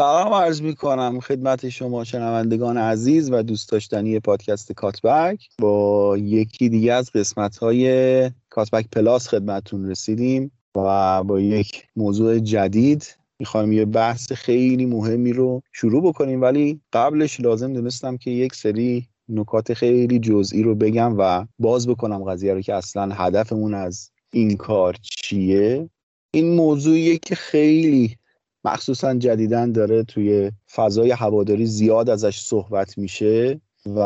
سلام عرض می کنم خدمت شما شنوندگان عزیز و دوست داشتنی پادکست کاتبک. با یکی دیگه از قسمت های کاتبک پلاس خدمتون رسیدیم و با یک موضوع جدید می‌خوایم یه بحث خیلی مهمی رو شروع بکنیم ولی قبلش لازم دونستم که یک سری نکات خیلی جزئی رو بگم و باز بکنم قضیه رو که اصلا هدفمون از این کار چیه. این موضوعیه که خیلی مخصوصا جدیدن داره توی فضای هواداری زیاد ازش صحبت میشه و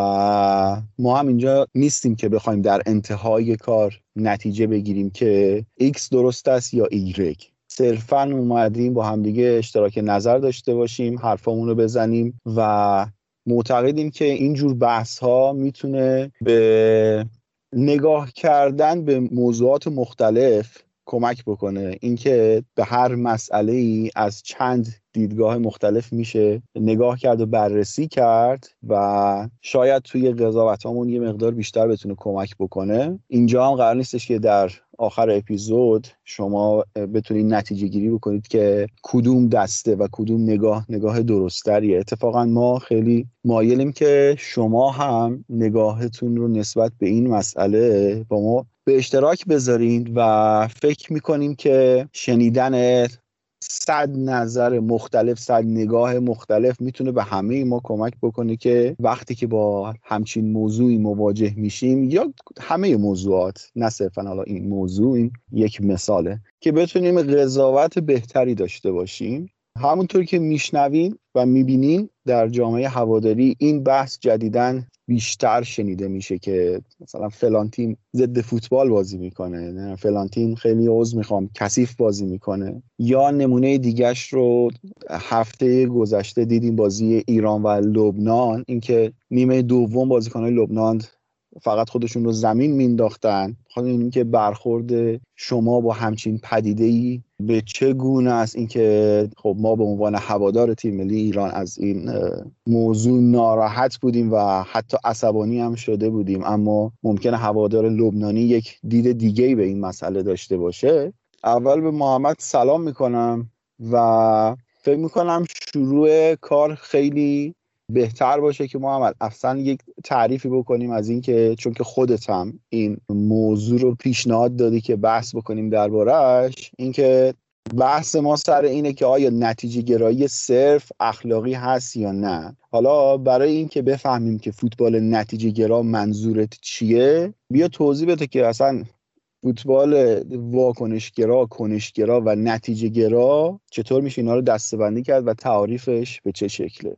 ما هم اینجا نیستیم که بخوایم در انتهای کار نتیجه بگیریم که X درست است یا Y. صرفا اومدیم با همدیگه اشتراک نظر داشته باشیم حرفامون رو بزنیم و معتقدیم که اینجور بحث ها می‌تونه به نگاه کردن به موضوعات مختلف کمک بکنه. اینکه به هر مسئله ای از چند دیدگاه مختلف میشه نگاه کرد و بررسی کرد و شاید توی قضاوت یه مقدار بیشتر بتونه کمک بکنه. اینجا هم قرار نیستش که در آخر اپیزود شما بتونید نتیجه گیری بکنید که کدوم دسته و کدوم نگاه نگاه درستریه. اتفاقا ما خیلی مایلیم که شما هم نگاهتون رو نسبت به این مسئله با ما به اشتراک بذارین و فکر می‌کنیم که شنیدن صد نظر مختلف صد نگاه مختلف می‌تونه به همه ما کمک بکنه که وقتی که با همچین موضوعی مواجه میشیم یا همه موضوعات نه صرفا حالا این موضوع این یک مثاله که بتونیم قضاوت بهتری داشته باشیم. همونطور که میشنوین و می‌بینین در جامعه هواداری این بحث جدیدن بیشتر شنیده میشه که مثلا فلان تیم ضد فوتبال بازی می‌کنه. نه فلان تیم خیلی عوض می‌خوام کثیف بازی می‌کنه. یا نمونه دیگهش رو هفته گذشته دیدیم بازی ایران و لبنان اینکه نیمه دوم بازیکنهای لبنان فقط خودشون رو زمین مینداختن. خواهد این که برخورد شما با همچین پدیده ای به چه گونه است؟ اینکه خب ما به عنوان هوادار تیم ملی ایران از این موضوع ناراحت بودیم و حتی عصبانی هم شده بودیم. اما ممکنه هوادار لبنانی یک دید دیگه به این مسئله داشته باشه. اول به محمد سلام می‌کنم و فکر می‌کنم شروع کار خیلی بهتر باشه که هم اصلا یک تعریفی بکنیم از اینکه چون که خودت هم این موضوع رو پیشنهاد دادی که بحث بکنیم دربارهش اینکه بحث ما سر اینه که آیا نتیجه گرایی صرف اخلاقی هست یا نه. حالا برای اینکه بفهمیم که فوتبال نتیجه گرا منظورت چیه بیا توضیح بده که اصلا فوتبال واکنشگرا کنشگرا و نتیجه گرا چطور میشه اینا رو دستبندی کرد و تعریفش به چه شکله.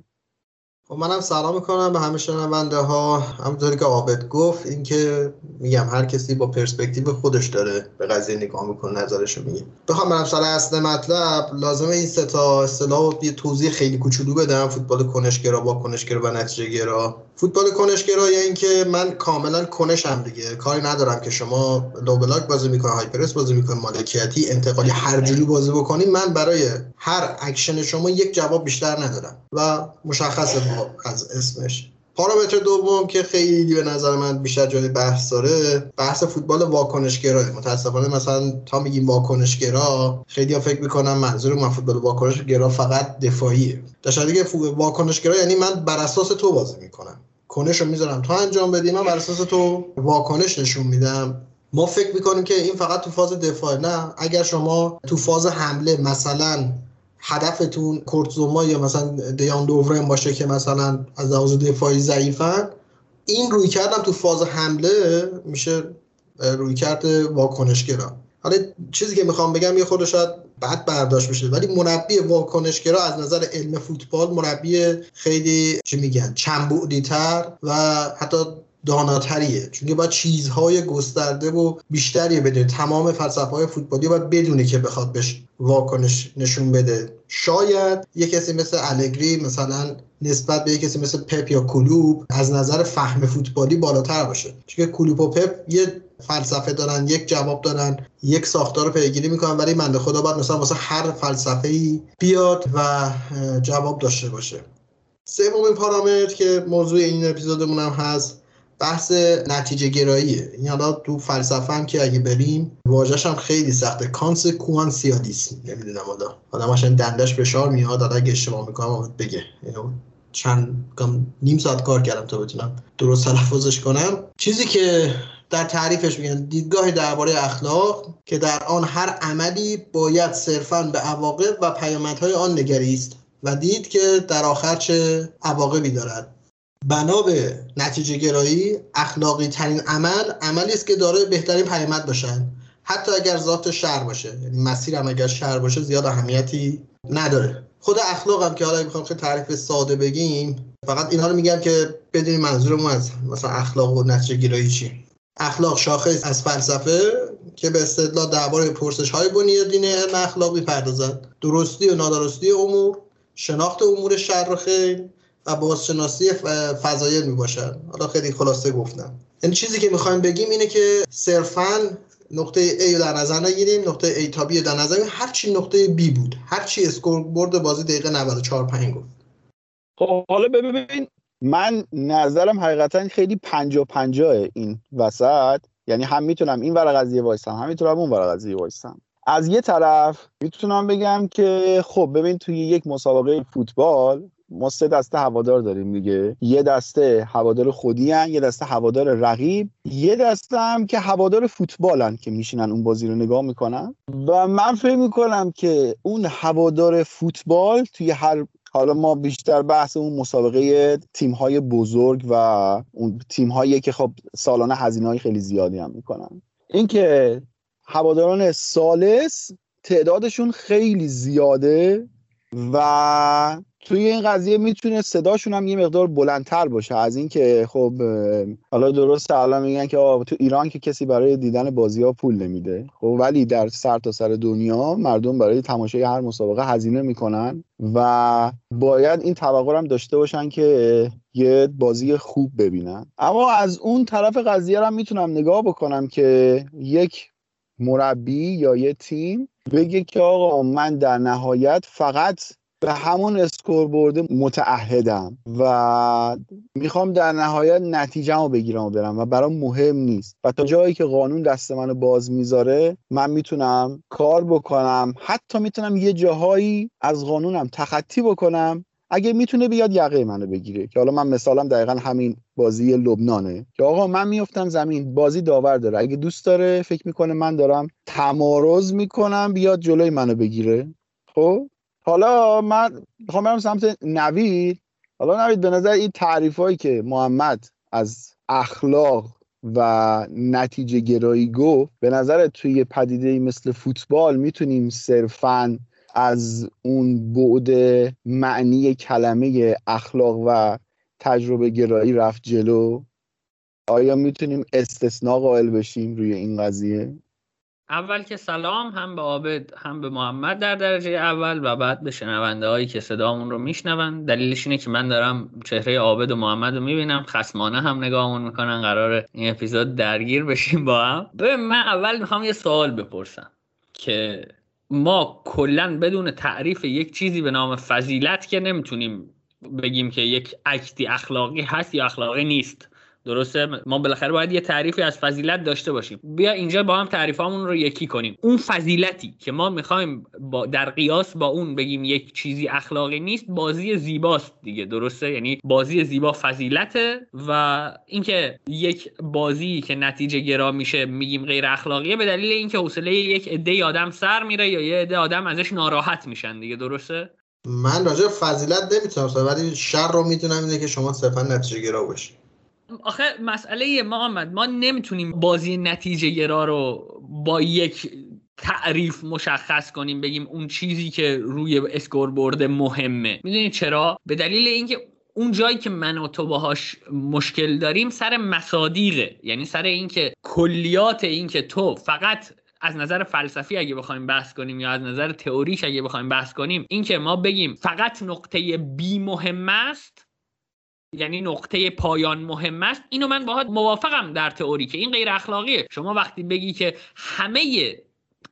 خب منم سلام می‌کنم به همه شنونده ها همونطوری که عابد گفت اینکه میگم هر کسی با پرسپکتیو خودش داره به قضیه نگاه می‌کنه نظرشو میگه. بخوام برم سر اصل مطلب. لازمه این سه تا اصطلاح یه توضیح خیلی کوچولو بدم. فوتبال کنشگرا با کنشگرا و نتیجه گرا فوتبال کنشگرا یا اینکه من کاملا کنشم دیگه. کاری ندارم که شما لو بلاک بازی می‌کنه هایپرس بازی می‌کنه مالکیتی انتقالی هر جوری بازی بکنید من برای هر اکشن شما یک جواب بیشتر ندارم و مشخصه از اسمش. پارامتر دوم که خیلی به نظر من بیشتر جای بحث داره بحث فوتبال واکنشگرا متاسفانه مثلا تا میگیم واکنشگرا خیلی ها فکر می‌کنم منظور من فوتبال واکنشگرا فقط دفاعیه. در دیگه واکنشگرا یعنی من بر اساس تو بازی می‌کنم. کنش رو می‌ذارم. تا انجام بدی من بر اساس تو واکنش نشون میدم. ما فکر می‌کنیم که این فقط تو فاز دفاع نه. اگر شما تو فاز حمله مثلا هدفتون کورتزوما یا مثلا دیان دوورن باشه که مثلا از لحاظ دفاعی ضعیفن این روی کردم تو فاز حمله میشه روی کرد واکنشگرا. حالا چیزی که می‌خوام بگم یه خود شاید بد برداشت بشه. ولی مربی واکنشگرا از نظر علم فوتبال مربی خیلی چی میگن چنبعدی تر و حتی داناتریه. چون باید چیزهای گسترده و بیشتری بده تمام فلسفه های فوتبالی باید بدونه که بخواد بهش واکنش نشون بده. شاید یه کسی مثل الگری مثلا نسبت به یه کسی مثل پپ یا کلوب از نظر فهم فوتبالی بالاتر باشه. چون کلوب و پپ یه فلسفه دارن یک جواب دارن یک ساختار رو پیگیری می‌کنن ولی منده خدا باید مثلا واسه هر فلسفه ای بیاد و جواب داشته باشه. سومین پارامتر که موضوع این اپیزودمون هم هست بحث نتیجه گراییه. این حالا تو فلسفه هم که اگه بریم واژه‌ش هم خیلی سخته. کانسکوانسیالیسم نمی‌دونم حالا. آدم هاشن دندش فشار میاد حالا اگه اشتباه می‌کنم بگه. چند نیم ساعت کار کردم تا بتونم درست تلفظش کنم. چیزی که در تعریفش میگن دیدگاه درباره اخلاق که در آن هر عملی باید صرفا به عواقب و پیامدهای آن نگریست و دید که در آخر چه عواقبی دارد. بنا به نتیجه گرایی اخلاقی ترین عمل عملی است که داره بهترین پیامد باشن حتی اگر ذات شر باشه یعنی مسیر هم اگر شر باشه زیاد اهمیتی نداره. خود اخلاق هم که حالا می‌خوام خیلی تعریف ساده بگیم فقط اینها رو میگم که بدونیم منظورمون از مثلا اخلاق و نتیجه گرایی چی اخلاق شاخص از فلسفه که به استدلال درباره پرسش های بنیادین علم اخلاقی پردازد درستی و نادرستی امور شناخت امور شر و خیر و بازشناسی فضایل می باشد حالا خیلی خلاصه گفتم. این یعنی چیزی که می‌خوایم بگیم اینه که صرفا نقطه A رو در نظر نگیریم نقطه A تا B رو در نظر هر هرچی نقطه B بود هرچی اسکور برد بازی دقیقه 94 5 گفت. خب حالا ببین من نظرم حقیقتا خیلی پنجا پنجاه این وسط. یعنی هم می‌تونم این ور قضیه وایسم هم می‌تونم اون ور قضیه وایسم. از یه طرف می‌تونم بگم که خب ببین توی یک مسابقه فوتبال ما سه دسته هوادار داریم دیگه. یه دسته هوادار خودی هن، یه دسته هوادار رقیب. یه دسته هم که هوادار فوتبالن که میشینن اون بازی رو نگاه می‌کنن. و من فکر می‌کنم که اون هوادار فوتبال توی هر حالا ما بیشتر بحث اون مسابقه تیم های بزرگ و اون تیم هایی که خب سالانه هزینه های خیلی زیادی هم می‌کنن. اینکه هواداران سالس تعدادشون خیلی زیاده و توی این قضیه می‌تونه صداشون هم یه مقدار بلندتر باشه. از اینکه خب حالا درست الان میگن که تو ایران که کسی برای دیدن بازی ها پول نمیده. خب ولی در سر تا سر دنیا مردم برای تماشای هر مسابقه هزینه می‌کنن و باید این توقع هم داشته باشن که یه بازی خوب ببینن. اما از اون طرف قضیه هم می‌تونم نگاه بکنم که یک مربی یا یه تیم بگه که آقا من در نهایت فقط به همون اسکور برده متعهدم و می‌خوام در نهایت نتیجه رو بگیرم و برم و برام مهم نیست. و تا جایی که قانون دست منو باز می‌ذاره من می‌تونم کار بکنم. حتی می‌تونم یه جاهایی از قانونم تخطی بکنم. اگه می‌تونه بیاد یقه منو بگیره. که حالا من مثالم دقیقا همین بازی لبنانه. که آقا من میفتم زمین بازی داور داره. اگه دوست داره فکر می‌کنه من دارم تمارز می‌کنم بیاد جلوی منو بگیره. خب؟ حالا من می‌خوام برم سمت نوید. حالا نوید به نظر این تعریف هایی که محمد از اخلاق و نتیجه گرایی گفت به نظر توی پدیده مثل فوتبال می‌تونیم صرفا از اون بعد معنی کلمه اخلاق و تجربه گرایی رفت جلو. آیا می‌تونیم استثناء قائل بشیم روی این قضیه؟ اول که سلام هم به عابد هم به محمد در درجه اول و بعد به شنونده هایی که صدامون رو میشنون دلیلش اینه که من دارم چهره عابد و محمد رو می‌بینم. خسمانه هم نگاهمون می‌کنن. قرار این اپیزود درگیر بشیم با هم. به من اول می‌خوام یه سوال بپرسم که ما کلا بدون تعریف یک چیزی به نام فضیلت که نمی‌تونیم بگیم که یک اکتی اخلاقی هست یا اخلاقی نیست. درسته؟ ما بالاخره باید یه تعریفی از فضیلت داشته باشیم. بیا اینجا با هم تعریفامون رو یکی کنیم. اون فضیلتی که ما می‌خوایم با در قیاس با اون بگیم یک چیزی اخلاقی نیست بازی زیباست دیگه. درسته؟ یعنی بازی زیبا فضیلته و اینکه یک بازی که نتیجه گرا میشه میگیم غیر اخلاقیه به دلیل اینکه حوصله یک عده آدم سر میره یا یه عده آدم ازش ناراحت میشن دیگه. درسته؟ من راجع فضیلت نمی‌تونم ولی شر رو می‌تونم اینه که شما صرفا نتیجه گرا باشید آخه مسئله محمد ما نمی‌تونیم بازی نتیجه گرا رو با یک تعریف مشخص کنیم بگیم اون چیزی که روی اسکور برده مهمه. می‌دونید چرا؟ به دلیل اینکه اون جایی که من و تو باهاش مشکل داریم سر مصادیقه. یعنی سر اینکه کلیات اینکه تو فقط از نظر فلسفی اگه بخوایم بحث کنیم یا از نظر تئوریش اگه بخوایم بحث کنیم اینکه ما بگیم فقط نقطه بی مهم است یعنی نقطه پایان مهم است. اینو من باهات موافقم در تئوری که این غیر اخلاقیه. شما وقتی بگی که همه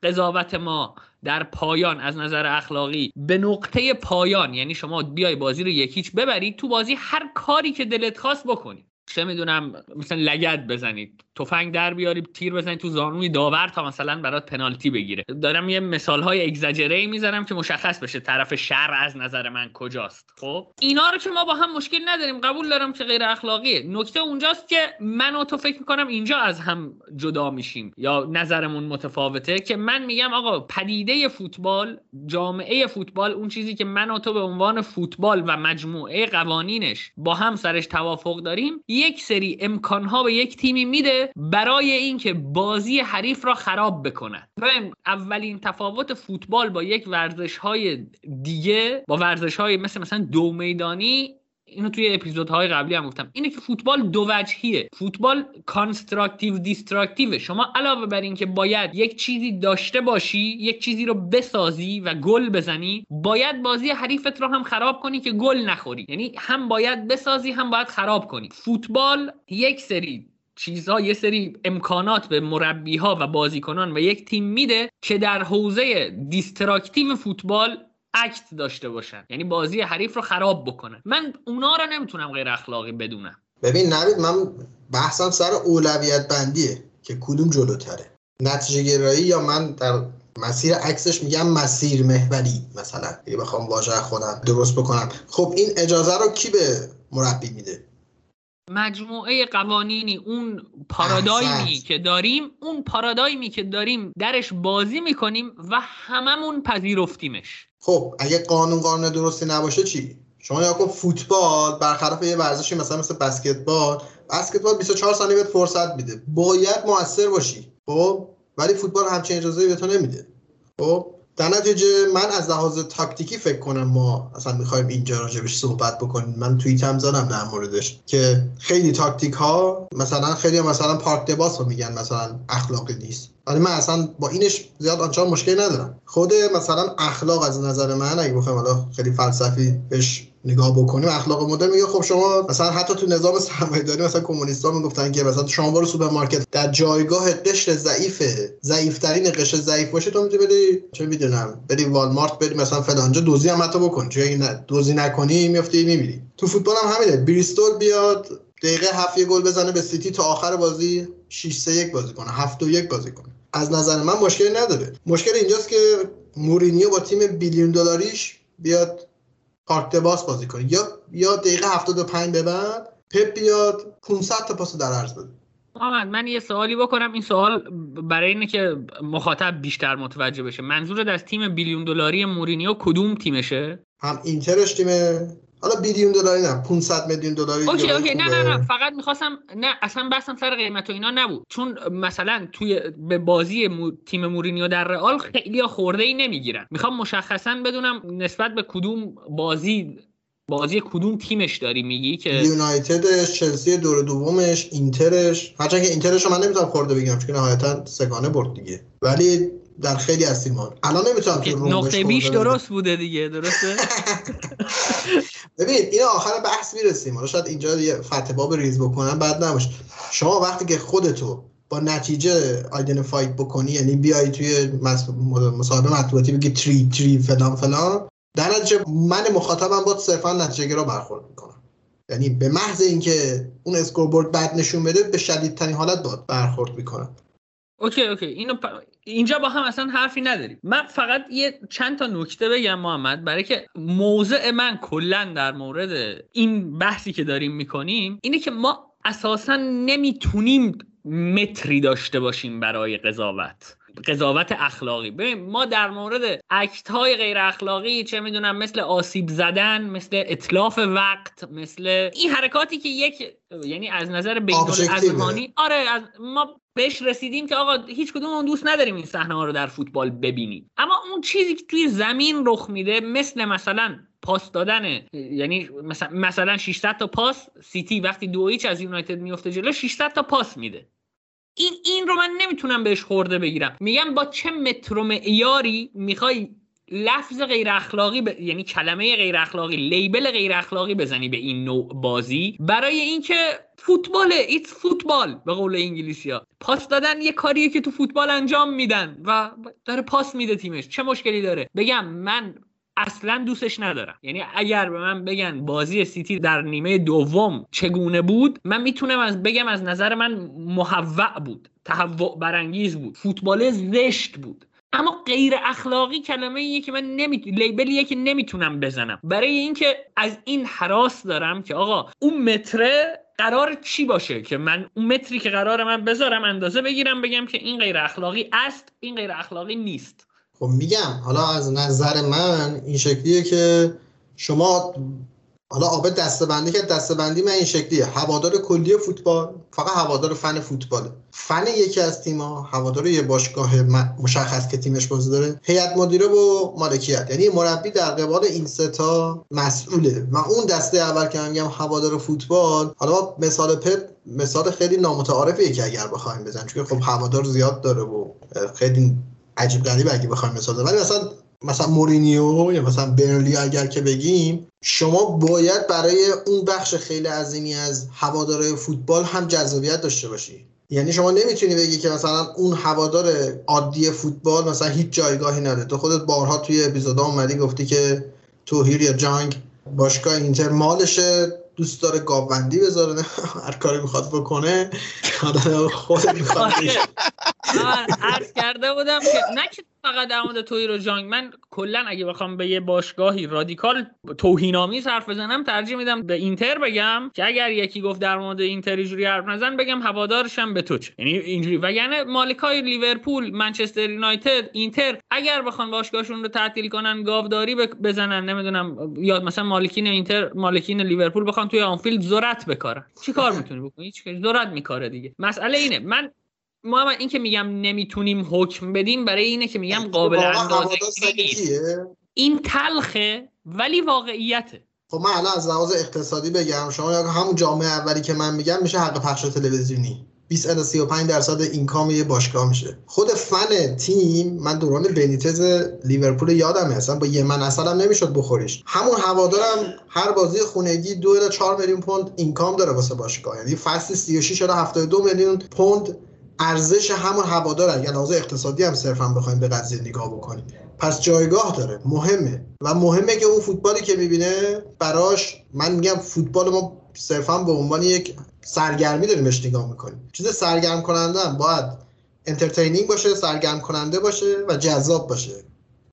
قضاوت ما در پایان از نظر اخلاقی به نقطه پایان یعنی شما بیای بازی رو یکیچ ببرید تو بازی هر کاری که دلت خواست بکنی. چه می‌دونم مثلا لگد بزنید تفنگ در بیاری تیر بزنید تو زانوی داور تا مثلا برات پنالتی بگیره. دارم یه مثال های اگزاجره می‌ذارم که مشخص بشه طرف شر از نظر من کجاست. خب؟ اینا رو که ما با هم مشکل نداریم. قبول دارم که غیر اخلاقیه. نکته اونجاست که من و تو فکر می‌کنم اینجا از هم جدا میشیم. یا نظرمون متفاوته که من میگم آقا پدیده فوتبال جامعه فوتبال اون چیزی که من و تو به عنوان فوتبال و مجموعه قوانینش با هم سرش توافق داریم یک سری امکانها به یک تیمی میده برای اینکه بازی حریف را خراب بکنه. اولین تفاوت فوتبال با یک ورزش های دیگه با ورزش های مثل مثلا دو میدانی اینو توی اپیزودهای قبلی هم گفتم. اینه که فوتبال دو وجهیه. فوتبال constructive destructive شما علاوه بر اینکه باید یک چیزی داشته باشی یک چیزی رو بسازی و گل بزنی باید بازی حریفت رو هم خراب کنی که گل نخوری. یعنی هم باید بسازی هم باید خراب کنی. فوتبال یک سری چیزها یه سری امکانات به مربی ها و بازیکنان و یک تیم میده که در حوزه destructive فوتبال act داشته باشن. یعنی بازی حریف رو خراب بکنن. من اونا رو نمی‌تونم غیر اخلاقی بدونم. ببین نوید من بحثم سر اولویت بندیه که کدوم جلوتره. نتیجه گرایی یا من در مسیر عکسش میگم مسیر محوری مثلا. اگه بخوام واژه خودم درست بکنم. خب این اجازه رو کی به مربی میده؟ مجموعه قوانینی اون پارادایمی که داریم اون پارادایمی که داریم درش بازی می‌کنیم و هممون پذیرفتیمش. خب اگه قانون قانون درستی نباشه چی؟ شما یا فوتبال برخلاف یه ورزشی مثلا مثل بسکتبال بسکتبال 24 ثانیه بهت فرصت میده. باید موثر باشی. خب؟ ولی فوتبال همچین اجازه به تو نمیده. خب؟ در نتیجه من از لحاظ تاکتیکی فکر کنم ما اصلا می‌خوایم اینجا راجبش صحبت بکنیم. من توی هم زدم در موردش که خیلی تاکتیک ها مثلا خیلی مثلا پارک دباس رو میگن مثلا اخلاقی نیست. ولی من اصلا با اینش زیاد آنچنان مشکلی ندارم. خود مثلا اخلاق از نظر من اگه بخوایم حالا خیلی فلسفی بهش نگاه بکنیم اخلاق مدرن میگه خب شما مثلا حتی تو نظام داری مثلا کمونیستا می‌گفتن که مثلا شما برو سوپرمارکت در جایگاه قشر ضعیف ضعیفترین قشر ضعیف باشه تو می‌تونی بری چه می‌دونم بری والمارت بری مثلا فلان‌جا دزدی هم حتی بکن چون دزدی نکنی میفتی میمیری. تو فوتبال هم همینه بریستول بیاد دقیقه هفت گل بزنه به سیتی تا آخر بازی 6 3 1 بازی کنه 7 2 1 بازی کنه. از نظر من مشکلی نداره. مشکل اینجاست که مورینیو با تیم بیلیون دلاریش بیاد park bus بازی کنه یا یا دقیقه 75 به بعد پپ بیاد 500 تا پاس در عرض بده. محمد من یه سوالی بکنم. این سوال برای اینه که مخاطب بیشتر متوجه بشه. منظورت از تیم بیلیون دلاری مورینیو کدوم تیمشه؟ هم اینترش تیم حالا بیلیون دلاری نه 500 میلیون دلاری okay okay نه نه نه فقط می‌خواستم نه اصلا بحثم سر قیمت و اینا نبود. چون مثلا توی به بازی مو... تیم مورینیو در رئال خیلی خرده‌ای نمی‌گیرن. می‌خوام مشخصا بدونم نسبت به کدوم بازی بازی کدوم تیمش داری میگی که یونایتدش چلسی دور دومش اینترش. هرچند که اینترش رو من نمی‌تونم خورده بگم چون نهایتا سگانه برد دیگه. ولی در خیلی از تیم‌ها. الان نمی‌تونم تو نقطه بیش درست بوده دیگه درسته؟ ببین این آخر بحث می‌رسیم. حالا شاید اینجا یه فتح باب ریز بکنم بعد نباشه شما وقتی که خودتو با نتیجه آیدنتیفای بکنی یعنی بیای توی مصاحبه مطبوعاتی بگی تری تری فلان فلان در نتیجه من مخاطبم با صرفا نتیجه گرا برخورد می‌کنم. یعنی به محض اینکه اون scoreboard بد نشون بده به شدیدترین حالت باهاش برخورد می‌کنم. okay okay اینو اینجا با هم اصلا حرفی نداریم. من فقط یه چند تا نکته بگم محمد برای که موضع من کلا در مورد این بحثی که داریم می‌کنیم اینه که ما اساسا نمی‌تونیم متری داشته باشیم برای قضاوت قضاوت اخلاقی. ببین ما در مورد اکت های غیر اخلاقی چه می‌دونم مثل آسیب زدن مثل اطلاف وقت مثل این حرکاتی که یک یعنی از نظر بین آره از ما بهش رسیدیم که آقا هیچ کدوم اون دوست نداریم این صحنه ها رو در فوتبال ببینیم. اما اون چیزی که توی زمین رخ میده مثل مثلا پاس دادن یعنی مثلا مثلا 600 تا پاس سیتی وقتی دو از یونایتد میفته جلو 600 تا پاس میده. این این رو من نمی‌تونم بهش خورده بگیرم. میگم با چه متر معیاری می‌خوای لفظ غیر اخلاقی ب... یعنی کلمه غیر اخلاقی لیبل غیر اخلاقی بزنی به این نوع بازی. برای اینکه فوتبال ایتس فوتبال به قول انگلیسی ها. پاس دادن یه کاریه که تو فوتبال انجام میدن و داره پاس میده تیمش. چه مشکلی داره؟ بگم من اصلا دوستش ندارم. یعنی اگر به من بگن بازی سیتی در نیمه دوم چگونه بود من می‌تونم از بگم از نظر من محوع بود تهوع برانگیز بود فوتبال زشت بود. اما غیر اخلاقی کلمه ایه که من نمی... لیبلیه که نمی‌تونم بزنم. برای اینکه از این حراس دارم که آقا اون متره قرار چی باشه که من اون متری که قرار من بذارم اندازه بگیرم بگم که این غیر اخلاقی است این غیر اخلاقی نیست. خب میگم حالا از نظر من این شکلیه که شما حالا آبه دستبندی که دستبندی من این شکلیه. هوادار کلی فوتبال فقط هوادار فن فوتباله. فن یکی از تیم‌ها هوادار یه باشگاه مشخص که تیمش بازی داره هیئت مدیره و مالکیت. یعنی مربی در قبال این ستا مسئوله. و اون دسته اول که من میگم هوادار فوتبال حالا مثال پپ مثال خیلی نامتعارفیه که اگر بخوایم بزنیم. چون خب هوادار زیاد داره و خیلی عجیب غریب اگه بخوایم مثال ولی مثلا مثلا مورینیو یا مثلا برلی اگر که بگیم شما باید برای اون بخش خیلی عظیمی از هوادارهای فوتبال هم جذابیت داشته باشی. یعنی شما نمی‌تونی بگی که مثلا اون هوادار عادی فوتبال مثلا هیچ جایگاهی نداره. تو خودت بارها توی اپیزودا اومدی گفتی که توهیر یا جنگ باشگاه اینتر مالشه دوست داره گاوبندی بذاره هر کاری می‌خواد بکنه خود می‌خواد عرض کرده بودم که نه که فقط در مورد توی رو جانگ من کلا اگه بخوام به یه باشگاهی رادیکال توهین‌آمیز حرف بزنم ترجیح میدم به اینتر بگم که اگر یکی گفت در مورد اینتر اینجوری حرف نزن بگم هوادارشم به تو چه. یعنی اینجوری. و یعنی مالکای لیورپول منچستر یونایتد اینتر اگر بخوان باشگاهشون رو تعطیل کنن گاوداری بزنن نمی‌دونم یا مثلا مالکین اینتر مالکین لیورپول بخوان توی آنفیلد ذرت بکارن. چیکار می‌تونی بکنی؟ هیچ ذرت میکاره دیگه. مسئله اینه. من ما این که میگم نمی‌تونیم حکم بدیم برای اینه که میگم قابل اندازه این تلخه ولی واقعیته. خب من الان از لحاظ اقتصادی بگم شما همون جامعه اولی که من میگم میشه حق پخش تلویزیونی. 20 الی 35 درصد اینکام یه باشگاه میشه. خود فن تیم من دوران بنیتز لیورپول یادمه اصلا با یه من اصلا نمی‌شد بخوریش. همون هوادارم هر بازی خونگی 2 الی 4 میلیون پوند اینکام داره واسه باشگاه. یعنی فصل 36 الی 72 میلیون پوند ارزش همون هوادار اگر لحاظ اقتصادی هم صرفا بخوایم به قضیه نگاه بکنیم. پس جایگاه داره. مهمه. و مهمه که اون فوتبالی که می‌بینه براش من میگم فوتبال ما صرفا به عنوان یک سرگرمی داریم بهش نگاه می‌کنیم. چیز سرگرم کننده هم باید entertaining باشه سرگرم کننده باشه و جذاب باشه.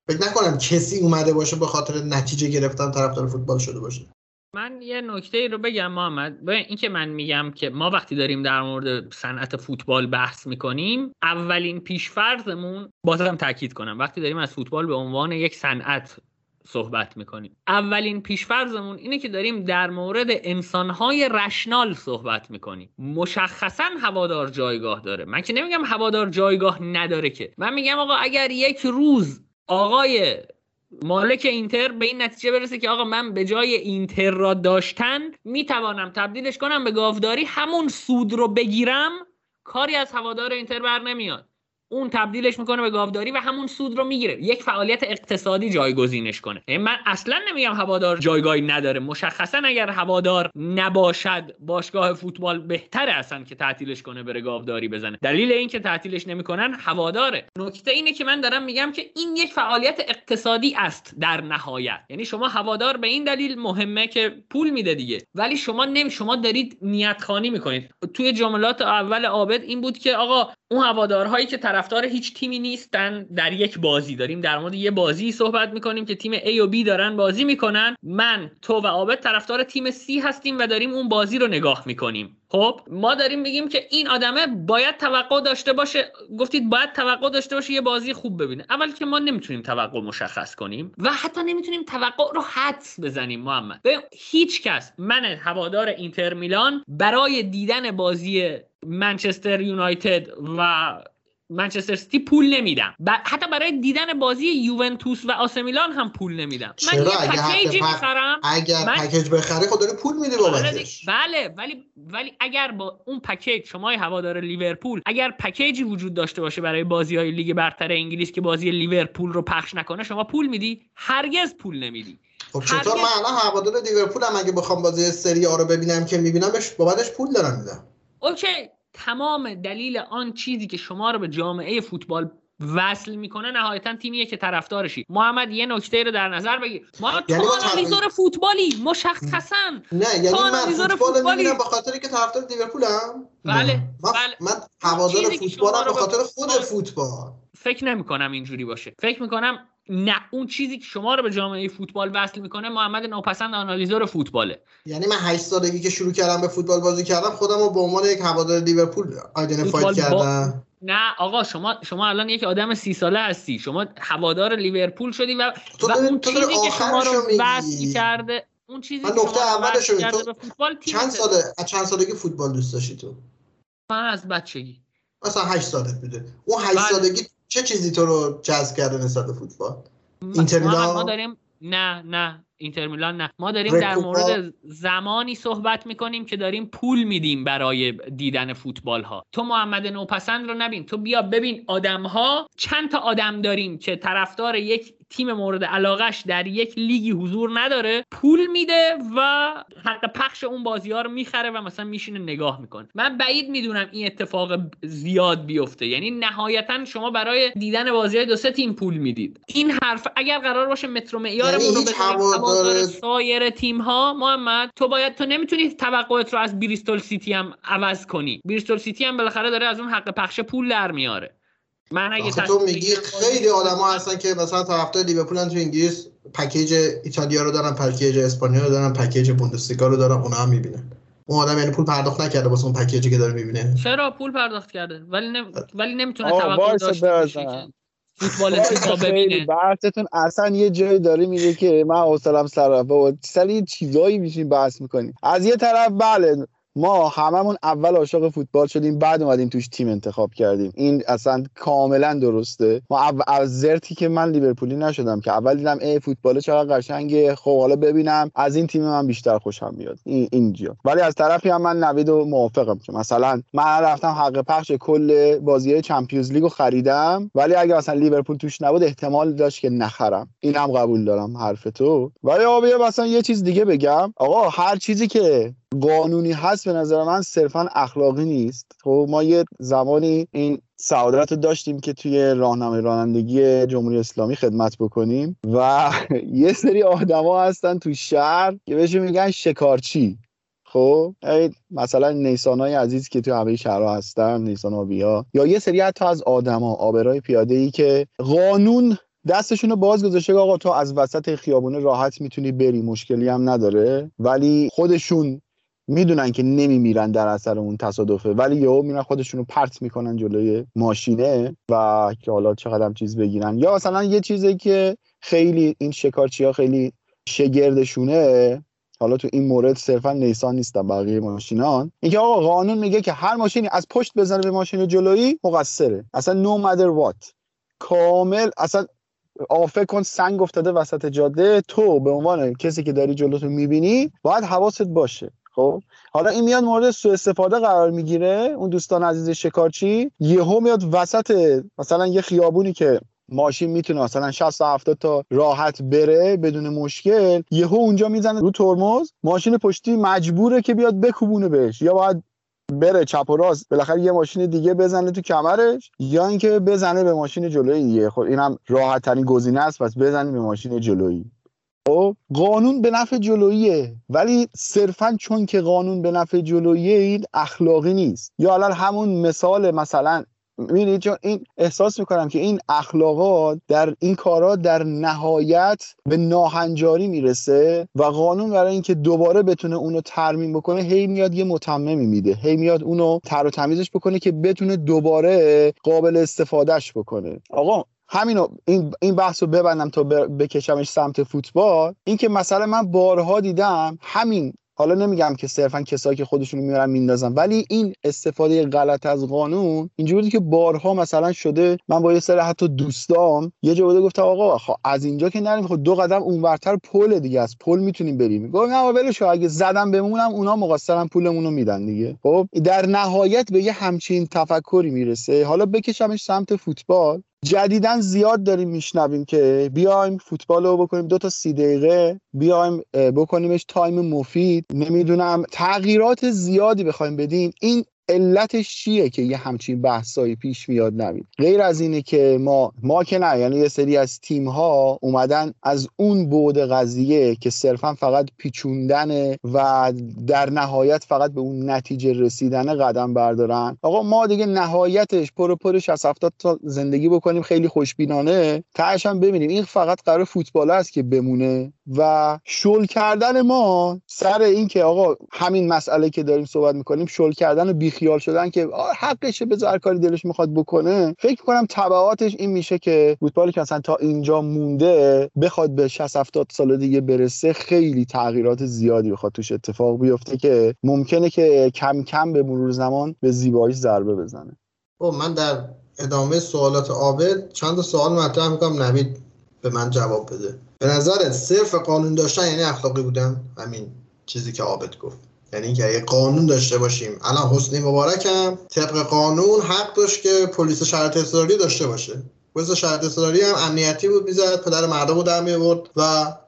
فکر نکنم کسی اومده باشه به خاطر نتیجه گرفتن طرفدار فوتبال شده باشه. من یه نکته ای رو بگم محمد. این که من میگم که ما وقتی داریم در مورد صنعت فوتبال بحث می‌کنیم اولین پیش‌فرضمون بازم تاکید کنم. وقتی داریم از فوتبال به عنوان یک صنعت صحبت می‌کنیم. اولین پیشفرزمون اینه که داریم در مورد انسانهای رشنال صحبت می‌کنیم. مشخصا هوادار جایگاه داره. من که نمیگم هوادار جایگاه نداره که. من میگم آقا اگر یک روز آقای مالک اینتر به این نتیجه برسه که آقا من به جای اینتر را داشتن می‌توانم تبدیلش کنم به گاوداری همون سود رو بگیرم کاری از هوادار اینتر بر نمیاد. اون تبدیلش می‌کنه به گاوداری و همون سود رو می‌گیره. یک فعالیت اقتصادی جایگزینش کنه. یعنی من اصلا نمیگم هوادار جایگاهی نداره. مشخصا اگر هوادار نباشد باشگاه فوتبال بهتره اصلا که تعطیلش کنه بره گاوداری بزنه. دلیل اینکه تعطیلش نمی‌کنن هواداره. نکته اینه که من دارم میگم که این یک فعالیت اقتصادی است در نهایت. یعنی شما هوادار به این دلیل مهمه که پول میده دیگه. ولی شما نمی شما دارید نیت خانی می‌کنید. توی جملات اول عابد این بود که آقا اون هوادارهایی که طرفدار هیچ تیمی نیستن در یک بازی داریم. در مورد یه بازی صحبت می‌کنیم که تیم A و B دارن بازی می‌کنن. من تو و عابد طرفدار تیم C هستیم و داریم اون بازی رو نگاه می‌کنیم. خب ما داریم میگیم که این آدمه باید توقع داشته باشه. گفتید باید توقع داشته باشه یه بازی خوب ببینه. اول که ما نمی‌تونیم توقع مشخص کنیم و حتی نمی‌تونیم توقع رو حدس بزنیم محمد. هیچ کس. من هوادار اینتر میلان برای دیدن بازی منچستر یونایتد و منچستر سیتی پول نمیدم. ب... حتی برای دیدن بازی یوونتوس و آسمیلان هم پول نمیدم. من یه پکیجی می‌خرم اگر من... پکیج بخری خود داره پول میده بابتش بله ولی ولی اگر با اون پکیج شما هوادار لیورپول اگر پکیجی وجود داشته باشه برای بازی های لیگ برتر انگلیس که بازی لیورپول رو پخش نکنه شما پول میدی. هرگز پول نمیدی. خب چطور؟ من الان هوادار لیورپول هم اگه بخوام بازی سری آ رو ببینم که میبینمش بابتش پول دارم میدم. اوکی. تمام دلیل آن چیزی که شما رو به جامعه فوتبال وصل می‌کنه نهایتا تیمیه که طرفدارشی. محمد یه نکته رو در نظر بگیر. محمد یعنی تو ما آنالیزور فوتبالی مشخصا. نه یعنی تو من فوتبال فوتبالی- به خاطر که طرفدار لیورپولم؟ بله، من بله. من هوادار فوتبالم به خاطر خود فوتبال- فوتبال فکر نمی کنم اینجوری باشه. فکر می‌کنم نه اون چیزی که شما رو به جامعه فوتبال وصل می‌کنه محمد نوپسند آنالیزور فوتباله یعنی من 8 سالگی که شروع کردم به فوتبال بازی کردم خودم رو به عنوان یک هوادار لیورپول آیدنتیفای فوتبال با- کردم نه آقا شما شما الان یک آدم سی ساله هستی شما هوادار لیورپول شدی و, تو و اون چیزی که شما رو. وصل کرده اون چیزی من نقطه. کرده تو فوتبال چند. ساله از چند سالگی فوتبال دوست داشتی تو من از بچگی مثلا 8 سالت بوده اون 8 بله. سالگی چه چیزی تو رو جذب کرده نسبت به فوتبال؟ اینتر میلان؟ ما داریم نه نه. اینتر میلان نه. ما داریم در؟ مورد زمانی صحبت می‌کنیم که داریم پول میدیم برای دیدن فوتبال ها تو محمد نوپسند رو نبین. تو بیا ببین آدم ها چند تا آدم داریم که طرفدار یک تیم مورد علاقش در یک لیگی حضور نداره پول میده و حق پخش اون بازی ها رو می‌خره و مثلا میشینه نگاه می‌کنه. من بعید می‌دونم این اتفاق زیاد بیفته. یعنی نهایتا شما برای دیدن بازی های دو سه تیم پول می‌دید. این حرف اگر قرار باشه متر و معیارمون یعنی رو هوادار سایر تیم ها محمد تو باید تو نمی‌تونی توقعت رو از بریستول سیتی هم عوض کنی. بریستول سیتی هم بالاخره داره از اون حق پخش پول در میاره. من اگه تو میگی خیلی آدما هستن که مثلا طرفدار لیورپولن تو انگلیس پکیج ایتالیا رو دارن پکیج اسپانیا رو دارن پکیج بوندسلیگا رو دارن اونا هم می‌بینن. اون آدم یعنی پول پرداخت نکرده واسه اون پکیجی که داره می‌بینه. چرا پول پرداخت کرده؟ ولی نم... ولی نمی‌تونه توقع داشته باشه فوتبال ببینه. بحثتون اصلا یه جایی داره میگه که من حوصلم سر رفت. و سر یه چیزایی میشین بحث می‌کنیم از یه طرف بله ما هممون اول عاشق فوتبال شدیم بعد اومدیم توش تیم انتخاب کردیم. این اصلا کاملا درسته. ما از زرتی که من لیورپولی نشدم که اول دیدم ای فوتبال چقدر قشنگه خب حالا ببینم. از این تیم من بیشتر خوشم میاد. این اینجا. ولی از طرفی هم من نوید و موافقم که مثلا من رفتم حق پخش کل بازی چمپیونز لیگو خریدم ولی اگه مثلا لیورپول توش نبود احتمال داشت که نخرم. اینم قبول دارم حرف تو. ولی آقا بیا مثلا یه چیز دیگه بگم. آقا هر چیزی که قانونی هست به نظر من صرفا اخلاقی نیست. خب ما یه زمانی این سعادت رو داشتیم که توی راهنمای رانندگی جمهوری اسلامی خدمت بکنیم و یه سری آدما هستن تو شهر که بهشون میگن شکارچی. خب مثلا نیسان های عزیز که تو همه شهرها هستن نیسان آبیا یا یه سری حتی از آدما آبرای پیاده ای که قانون دستشون رو باز گذاشته آقا تو از وسط خیابونه راحت می‌تونی بری مشکلی هم نداره. ولی خودشون می‌دونن که نمیمیرن در اثر اون تصادفه ولی یهو میرن خودشون رو پرت می‌کنن جلوی ماشینه و که حالا چقدر چیز بگیرن. یا مثلا یه چیزی که خیلی این شکارچی ها خیلی شگردشونه حالا تو این مورد صرفا نیسان نیستن بقیه ماشینان. اینکه آقا قانون میگه که هر ماشینی از پشت بزنه به ماشین جلویی مقصره. اصلا نو مادر وات کامل اصلا فکر کن سنگ افتاده وسط جاده تو به عنوان کسی که داری جلوتو می‌بینی باید حواست باشه. خب. حالا این میاد مورد سوء استفاده قرار می‌گیره. اون دوستان عزیز شکارچی. یهو میاد وسط مثلا یه خیابونی که ماشین می‌تونه مثلا 60 تا 70 تا راحت بره بدون مشکل یهو اونجا می‌زنه رو ترمز. ماشین پشتی مجبوره که بیاد بکوبونه بهش. یا باید بره چپ و راست بالاخره یه ماشین دیگه بزنه تو کمرش یا اینکه بزنه به ماشین جلویی. خب اینم راحت ترین گزینه است پس بزنه به ماشین جلویی. خب قانون به نفع جلوییه. ولی صرفا چون که قانون به نفع جلوییه این اخلاقی نیست. یا الان همون مثال مثلا می‌بینید چون این احساس می‌کنم که این اخلاقات در این کارا در نهایت به ناهنجاری می‌رسه و قانون برای اینکه دوباره بتونه اونو ترمیم بکنه هی میاد یه متممی میده. هی میاد اونو تر و تمیزش بکنه که بتونه دوباره قابل استفادهش بکنه. آقا همینو این این بحث رو ببندم تا بکشمش سمت فوتبال. اینکه مثلا من بارها دیدم همین. حالا نمیگم که صرفا کسایی که خودشونو میارن میندازن ولی این استفاده غلط از قانون اینجوری که بارها مثلا شده من با یه سری حتی دوستام یه جا بوده گفتم آقا خب از اینجا که نریم خب دو قدم اونورتر پل دیگه از پل می‌تونیم بریم. گفتم نه ولش اگه زدم بمونم اونا مقصرن پولمون رو میدن دیگه. خب در نهایت به یه همچین تفکری می‌رسه. حالا بکشمش سمت فوتبال. جدیدا زیاد داریم میشنویم که بیایم فوتبال رو بکنیم دو تا سی دقیقه بیایم بکنیمش تایم مفید. نمی‌دونم تغییرات زیادی بخوایم بدیم. این علتش چیه که یه همچین بحثایی پیش میاد نمید غیر از اینه که ما ما که نه یعنی یه سری از تیم ها اومدن از اون بود قضیه که صرفا فقط پیچوندن و در نهایت فقط به اون نتیجه رسیدن قدم بردارن. آقا ما دیگه نهایتش پر پر 60 70 تا زندگی بکنیم خیلی خوشبینانه. تهش هم ببینیم. این فقط قرار فوتبال است که بمونه و شل کردن ما سر این که آقا همین مسئله که داریم صحبت می‌کنیم شل کردن و بیخیال شدن که حقشه بذار کاری دلش می‌خواد بکنه. فکر کنم تبعاتش این میشه که فوتبالی که اصلا تا اینجا مونده بخواد به 60 70 سال دیگه برسه خیلی تغییرات زیادی بخواد توش اتفاق بیفته که ممکنه که کم کم به مرور زمان به زیبایی ضربه بزنه. خب من در ادامه سوالات عابد چند سوال مطرح می‌کنم. نوید به من جواب بده. به نظرت صرف قانون داشتن یعنی اخلاقی بودن؟ همین چیزی که عابد گفت. یعنی اینکه اگه قانون داشته باشیم. الان حسنی مبارک هم طبق قانون حق داشت که پلیس شرط اصراری داشته باشه. پلیس شرط اصراری هم امنیتی بود می‌زد پدر مردم رو در میورد و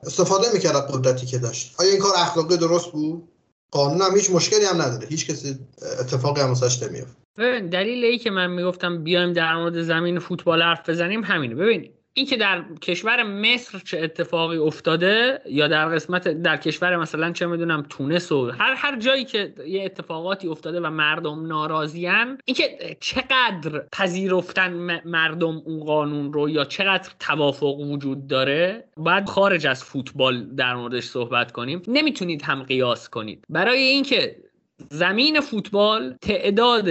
استفاده می‌کرد قدرتی که داشت. آیا این کار اخلاقی درست بود؟ قانون هم هیچ مشکلی هم نداره. هیچ کسی اتفاقی هم واسش نمیفته ببین دلیل ای که من می‌گفتم بیایم در مورد زمین فوتبال حرف بزنیم همینه. ببین این که در کشور مصر چه اتفاقی افتاده یا در قسمت در کشور مثلا چه می‌دونم تونس و هر هر جایی که یه اتفاقاتی افتاده و مردم ناراضیان اینکه چقدر پذیرفتن مردم اون قانون رو یا چقدر توافق وجود داره باید خارج از فوتبال در موردش صحبت کنیم. نمی‌تونید هم قیاس کنید. برای اینکه زمین فوتبال تعداد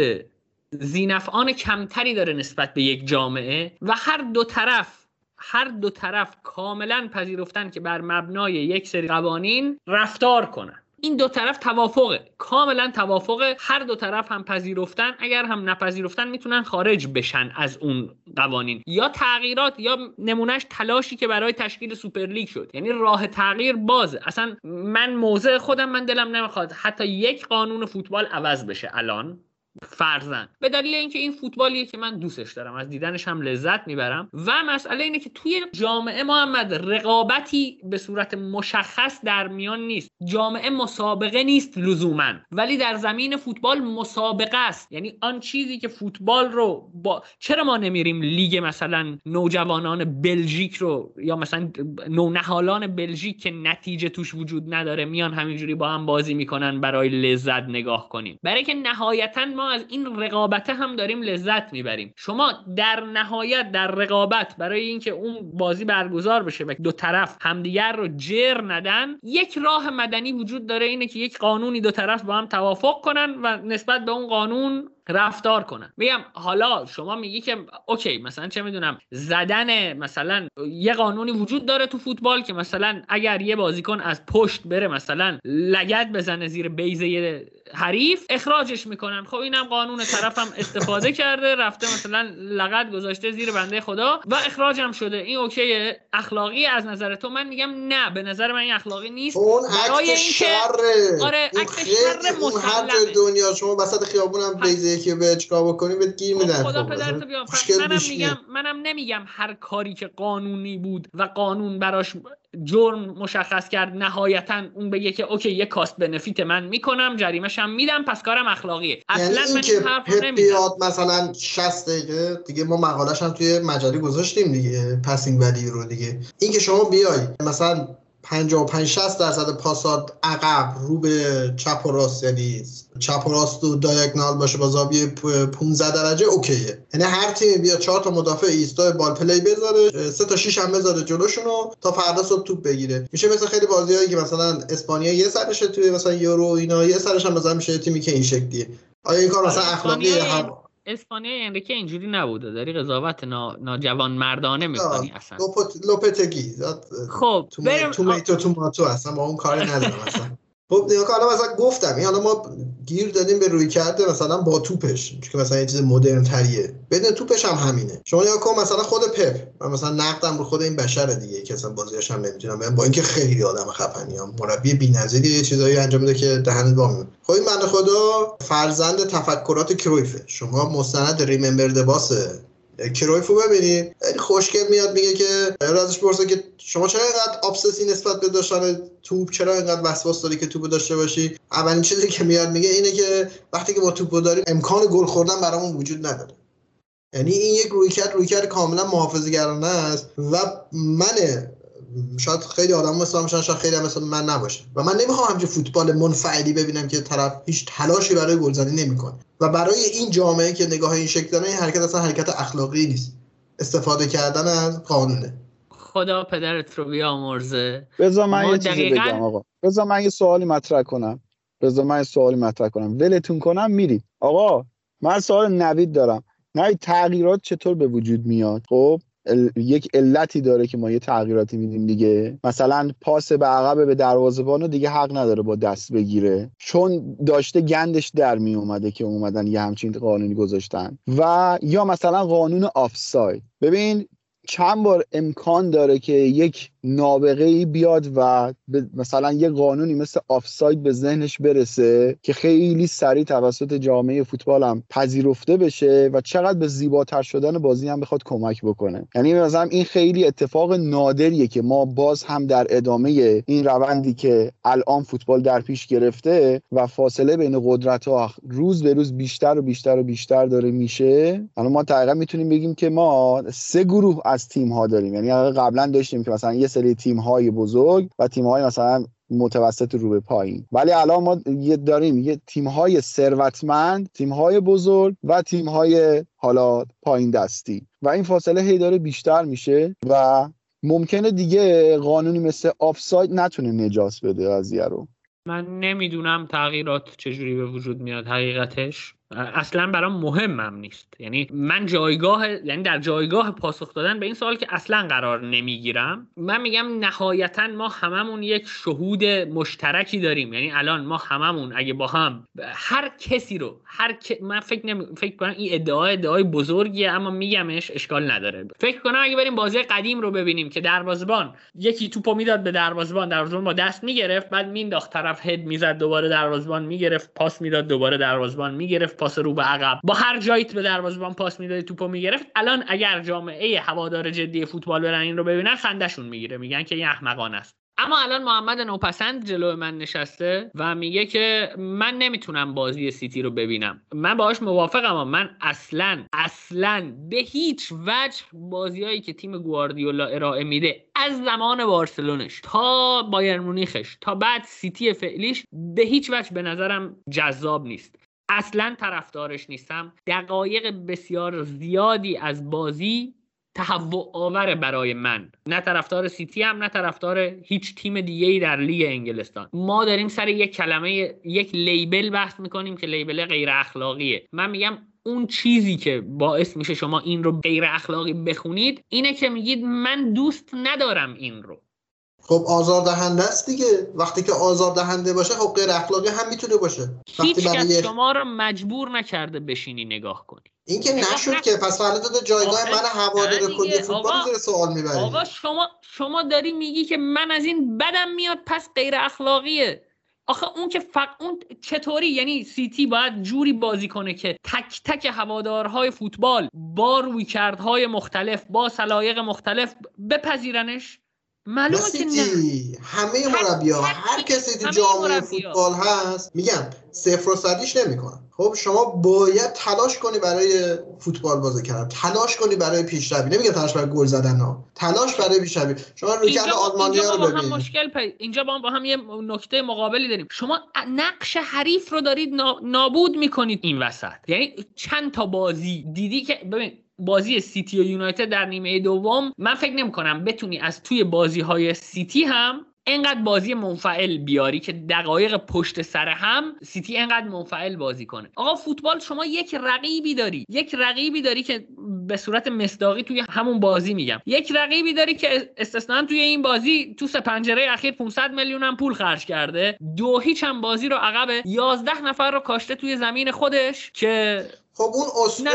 زینفعان کمتری داره نسبت به یک جامعه و هر دو طرف هر دو طرف کاملا پذیرفتن که بر مبنای یک سری قوانین رفتار کنن. این دو طرف توافقه. کاملا توافقه. هر دو طرف هم پذیرفتن. اگر هم نپذیرفتن می‌تونن خارج بشن از اون قوانین. یا تغییرات یا نمونهش تلاشی که برای تشکیل سوپرلیگ شد. یعنی راه تغییر بازه. اصلا من موضع خودم من دلم نمی‌خواد حتی یک قانون فوتبال عوض بشه الان. فرزن به دلیل اینکه این فوتبالیه که من دوستش دارم از دیدنش هم لذت می‌برم. و مسئله اینه که توی جامعه محمد رقابتی به صورت مشخص در میان نیست. جامعه مسابقه نیست لزوما. ولی در زمین فوتبال مسابقه است. یعنی آن چیزی که فوتبال رو با چرا ما نمیریم لیگ مثلا نوجوانان بلژیک رو یا مثلا نونهالان بلژیک که نتیجه توش وجود نداره میان همینجوری با هم بازی می‌کنن برای لذت نگاه کنیم. برای که نهایتا ما از این رقابت هم داریم لذت می‌بریم. شما در نهایت در رقابت برای اینکه اون بازی برگزار بشه و دو طرف همدیگر رو جر ندن یک راه مدنی وجود داره اینه که یک قانونی دو طرف با هم توافق کنن و نسبت به اون قانون رفتار کنن. میگم حالا شما میگی که OK مثلا چه می‌دونم زدن مثلا یه قانونی وجود داره تو فوتبال که مثلا اگر یه بازیکن از پشت بره مثلا لگد بزنه زیر بیضه حریف اخراجش می‌کنن. خب اینم قانون طرفم استفاده کرده رفته مثلا لگد گذاشته زیر بنده خدا و اخراجم شده. این OK اخلاقی از نظر تو؟ من میگم نه به نظر من این اخلاقی نیست. اون برای اینکه آره عکس اون هر دنیا شما وسط خیابونم بیزه یکی به چیکار بکنی بهت گیر میدن. خدا پدرتو بیام. منم میگم منم نمیگم هر کاری که قانونی بود و قانون براش جرم مشخص کرد نهایتا اون بگه که اوکی یه کاست بنفیت من می‌کنم جریمش هم میدم پس کارم اخلاقیه. اصلا یعنی این که بیاد مثلا 60 دقیقه دیگه ما مقالش هم توی مجله گذاشتیم دیگه پسینگ ولی رو دیگه. این که شما بیای مثلا 55 60 درصد پاسات عقب رو به چپ و راست یعنی چپ و راست و دایگنال باشه با زاویه 15 درجه اوکیه. یعنی هر تیم بیا چهار تا مدافع ایستای بال پلی بذاره سه تا 6 هم بذاره جلوشونو تا فردا صبح توپ بگیره. میشه مثل خیلی بازیایی که مثلا اسپانیا یه سرشه توی مثلا یورو اینا یه سرش هم مثلا میشه تیمی که این شکلیه. آیا این کار مثلا اخلاقیه هم اسپانیا انریکه اینجوری نبوده. داری قضاوت نا... ناجوان مردانه می‌کنی اصلا. لوپتگی خب بریم تو تو ماتو اصلا با اون کاری ندارم اصلا. خب نگاه حالا مثلا گفتم این حالا ما گیر دادیم به روی کرده مثلا با توپش که مثلا یه چیز مدرن تریه بدون توپش هم همینه. شما نگاه کن مثلا خود پپ و مثلا نقدم رو خود این بشره دیگه که اصلا بازیاش هم نمی‌تونم با اینکه خیلی آدم خفنی هم مربی بی‌نظیری یه چیزایی انجام میده که دهنت وا خب این بنده خدا فرزند تفکرات کرویفه. شما مستند ریممبر باس کرویفو ببینید. خیلی خوشگل میاد میگه که ازش پرسه که شما چرا اینقدر ابسسی نسبت به داشتن توپ چرا اینقدر وسواس داری که توپ داشته باشی؟ اولین چیزی که میاد میگه اینه که وقتی که ما توپ داریم امکان گل خوردن برامون وجود نداره. یعنی این یک رویکرد رویکرد کاملا محافظه‌گرانه است و من شاید خیلی آدم مثل من شاید خیلی مثل من نباشه. و من نمی‌خوام همچین فوتبال منفعلی ببینم که طرف هیچ تلاشی برای گلزنی نمی‌کنه. و برای این جامعه که نگاه این شکل داره این حرکت اصلا حرکت اخلاقی نیست. استفاده کردن از قانونه. خدا پدرت رو بیامرزه. بذار من یه چیزی بگم آقا. بذار من یه سوالی مطرح کنم. بذار من یه سوالی مطرح کنم. ولتون کنم میرید آقا من سوال نوید دارم. نوید تغییرات چطور به وجود میاد؟ خب؟ یک علتی داره که ما یه تغییراتی میدیم دیگه. مثلا پاس به عقب به دروازه‌بان رو دیگه حق نداره با دست بگیره. چون داشته گندش در می اومده که اومدن یه همچین قانونی گذاشتن. و یا مثلا قانون آفساید. ببین چند بار امکان داره که یک نابغه ای بیاد و مثلا یه قانونی مثل آفساید به ذهنش برسه که خیلی سریع توسط جامعه فوتبال هم پذیرفته بشه و چقدر به زیباتر شدن بازی هم بخواد کمک بکنه. یعنی مثلا این خیلی اتفاق نادریه که ما باز هم در ادامه این روندی که الان فوتبال در پیش گرفته و فاصله بین قدرت ها روز به روز بیشتر و بیشتر و بیشتر داره میشه. الان ما تقریبا می‌تونیم بگیم که ما سه گروه از تیم ها داریم. یعنی قبلا داشتیم که مثلا یه سری تیم های بزرگ و تیم های مثلا متوسط رو به پایین. ولی الان ما یه داریم یه تیم های ثروتمند تیم های بزرگ و تیم های حالا پایین دستی. و این فاصله هی داره بیشتر میشه و ممکنه دیگه قانونی مثل آفساید نتونه نجاس بده قضیه رو. من نمی‌دونم تغییرات چجوری به وجود میاد حقیقتش. اصلا برام مهمم نیست. یعنی من جایگاه یعنی در جایگاه پاسخ دادن به این سوال که اصلا قرار نمی‌گیرم من میگم نهایتا ما هممون یک شهود مشترکی داریم. یعنی الان ما هممون اگه با هم هر کسی رو هر من فکر نمی... فکر کنم این ادعا ادعای بزرگیه اما میگمش اشکال نداره. فکر کنم اگه بریم بازی قدیم رو ببینیم که دروازه‌بان یکی توپو می‌داد به دروازه‌بان دروازه‌بان با دست می‌گرفت بعد مینداخت طرف هد می‌زد دوباره دروازه‌بان می‌گرفت پاس می‌داد دوباره دروازه‌بان می‌گرفت پاس رو به عقب. با هر جایت به دروازه‌بان پاس می‌دادی توپو می‌گرفت. الان اگر جامعه هوادار جدی فوتبال برن این رو ببینن خندشون می‌گیره. میگن که این احمقانه است. اما الان محمد نوپسند جلو من نشسته و میگه که من نمی‌تونم بازی سیتی رو ببینم. من باهاش موافقم من اصلا اصلا به هیچ وجه بازیهایی که تیم گواردیولا ارائه میده از زمان بارسلونش تا بایرن مونیخش تا بعد سیتی فعلیش به هیچ وجه به نظرم جذاب نیست. اصلا طرفدارش نیستم. دقایق بسیار زیادی از بازی تهوع آور برای من. نه طرفدار سیتی هم نه طرفدار هیچ تیم دیگه ای در لیگ انگلستان. ما داریم سر یک کلمه یک label بحث می‌کنیم که label غیر اخلاقیه. من میگم اون چیزی که باعث میشه شما این رو غیر اخلاقی بخونید اینه که میگید من دوست ندارم این رو. خب آزار دهنده است دیگه. وقتی که آزار دهنده باشه خب غیر اخلاقی هم می‌تونه باشه. هیچ کس شما رو مجبور نکرده بشینی نگاه کنی. این که نشد که. پس فردا داده جایگاه من هوادار کلی فوتبال زیر سوال می‌بری. آقا شما شما داری میگی که من از این بدم میاد پس غیر اخلاقیه. آخه اون که فق... اون چطوری؟ یعنی سیتی باید جوری بازی کنه که تک تک هوادارهای فوتبال با رویکردهای مختلف با سلایق مختلف بپذیرنش؟ معلومه که نه. همه مربی ها هر کسی تو جامعه فوتبال هست میگم صفر و صدیش نمی‌کنن. خب شما باید تلاش کنی برای فوتبال بازی کردن. تلاش کنی برای پیشروی. نمیگم تلاش برای گل زدن ها. تلاش برای پیشروی. شما رویکرد آلمانیا رو ببینید مشکل پی... اینجا با هم با هم یه نکته مقابلی داریم. شما نقش حریف رو دارید نابود می‌کنید این وسط. یعنی چند تا بازی دیدی که ببین بازی سیتی و یونایتد در نیمه دوم من فکر نمی کنم بتونی از توی بازی های سیتی هم انقدر بازی منفعل بیاری که دقایق پشت سر هم سیتی انقدر منفعل بازی کنه. آقا فوتبال شما یک رقیبی داری. یک رقیبی داری که به صورت مصداقی توی همون بازی میگم. یک رقیبی داری که استثنا توی این بازی تو سه پنجره اخیر 500 میلیون هم پول خرج کرده. دو هیچ هم بازی رو عقب 11 نفر رو کاشته توی زمین خودش که خب اون اصوله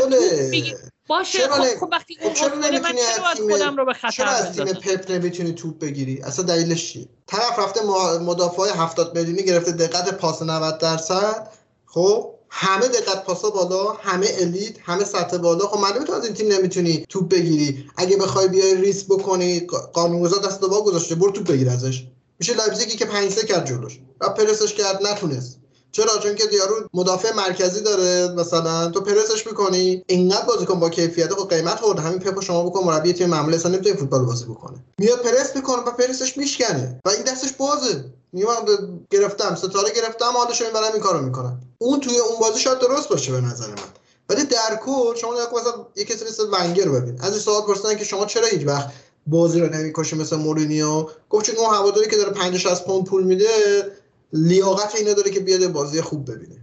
باشه چرا خب, خب وقتی خب چرا نمی‌تونی از تیم خودم رو به خطر چرا از تیم پپ نمی‌تونی توپ بگیری؟ اصلا دلیلش چیه؟ طرف رفته مدافع 70 میلیونی گرفته دقت پاس 90 درصد. خب همه دقت پاسا بالا همه elite همه سطح بالا. خب معلومه تو از این تیم نمی‌تونی توپ بگیری. اگه بخوای بیای پرس بکنی قانونگذار دست باز گذاشته برو توپ بگیر ازش. میشه لایپزیگی که 5 کرد جلوش. و پرسش کرد نتونست. چرا؟ چون که دیاز رو مدافع مرکزی داره مثلا تو پرسش می‌کنی اینقدر بازیکن با کیفیت و قیمت خورده همین پپو شما بکن مربی تیم معمولی اصلا نمی‌تونه فوتبال بازی بکنه. میاد پرس می‌کنه و پرسش میشکنه و این دستش بازه. میگم گرفتم ستاره گرفتم حالش می‌برم این کارو می‌کنم اون توی اون بازی شاید درست باشه به نظر من. ولی در کل شما مثلا یه کسی مثل ونگر ببین. از این سوال پرسیدن که شما چرا هیچ وقت بازی رو نمی‌کشه مثل مورینیو؟ گفت چون اون هواداری که داره 50 60 پوند پول میده لیاقت اینو داره که بیاد بازی خوب ببینه.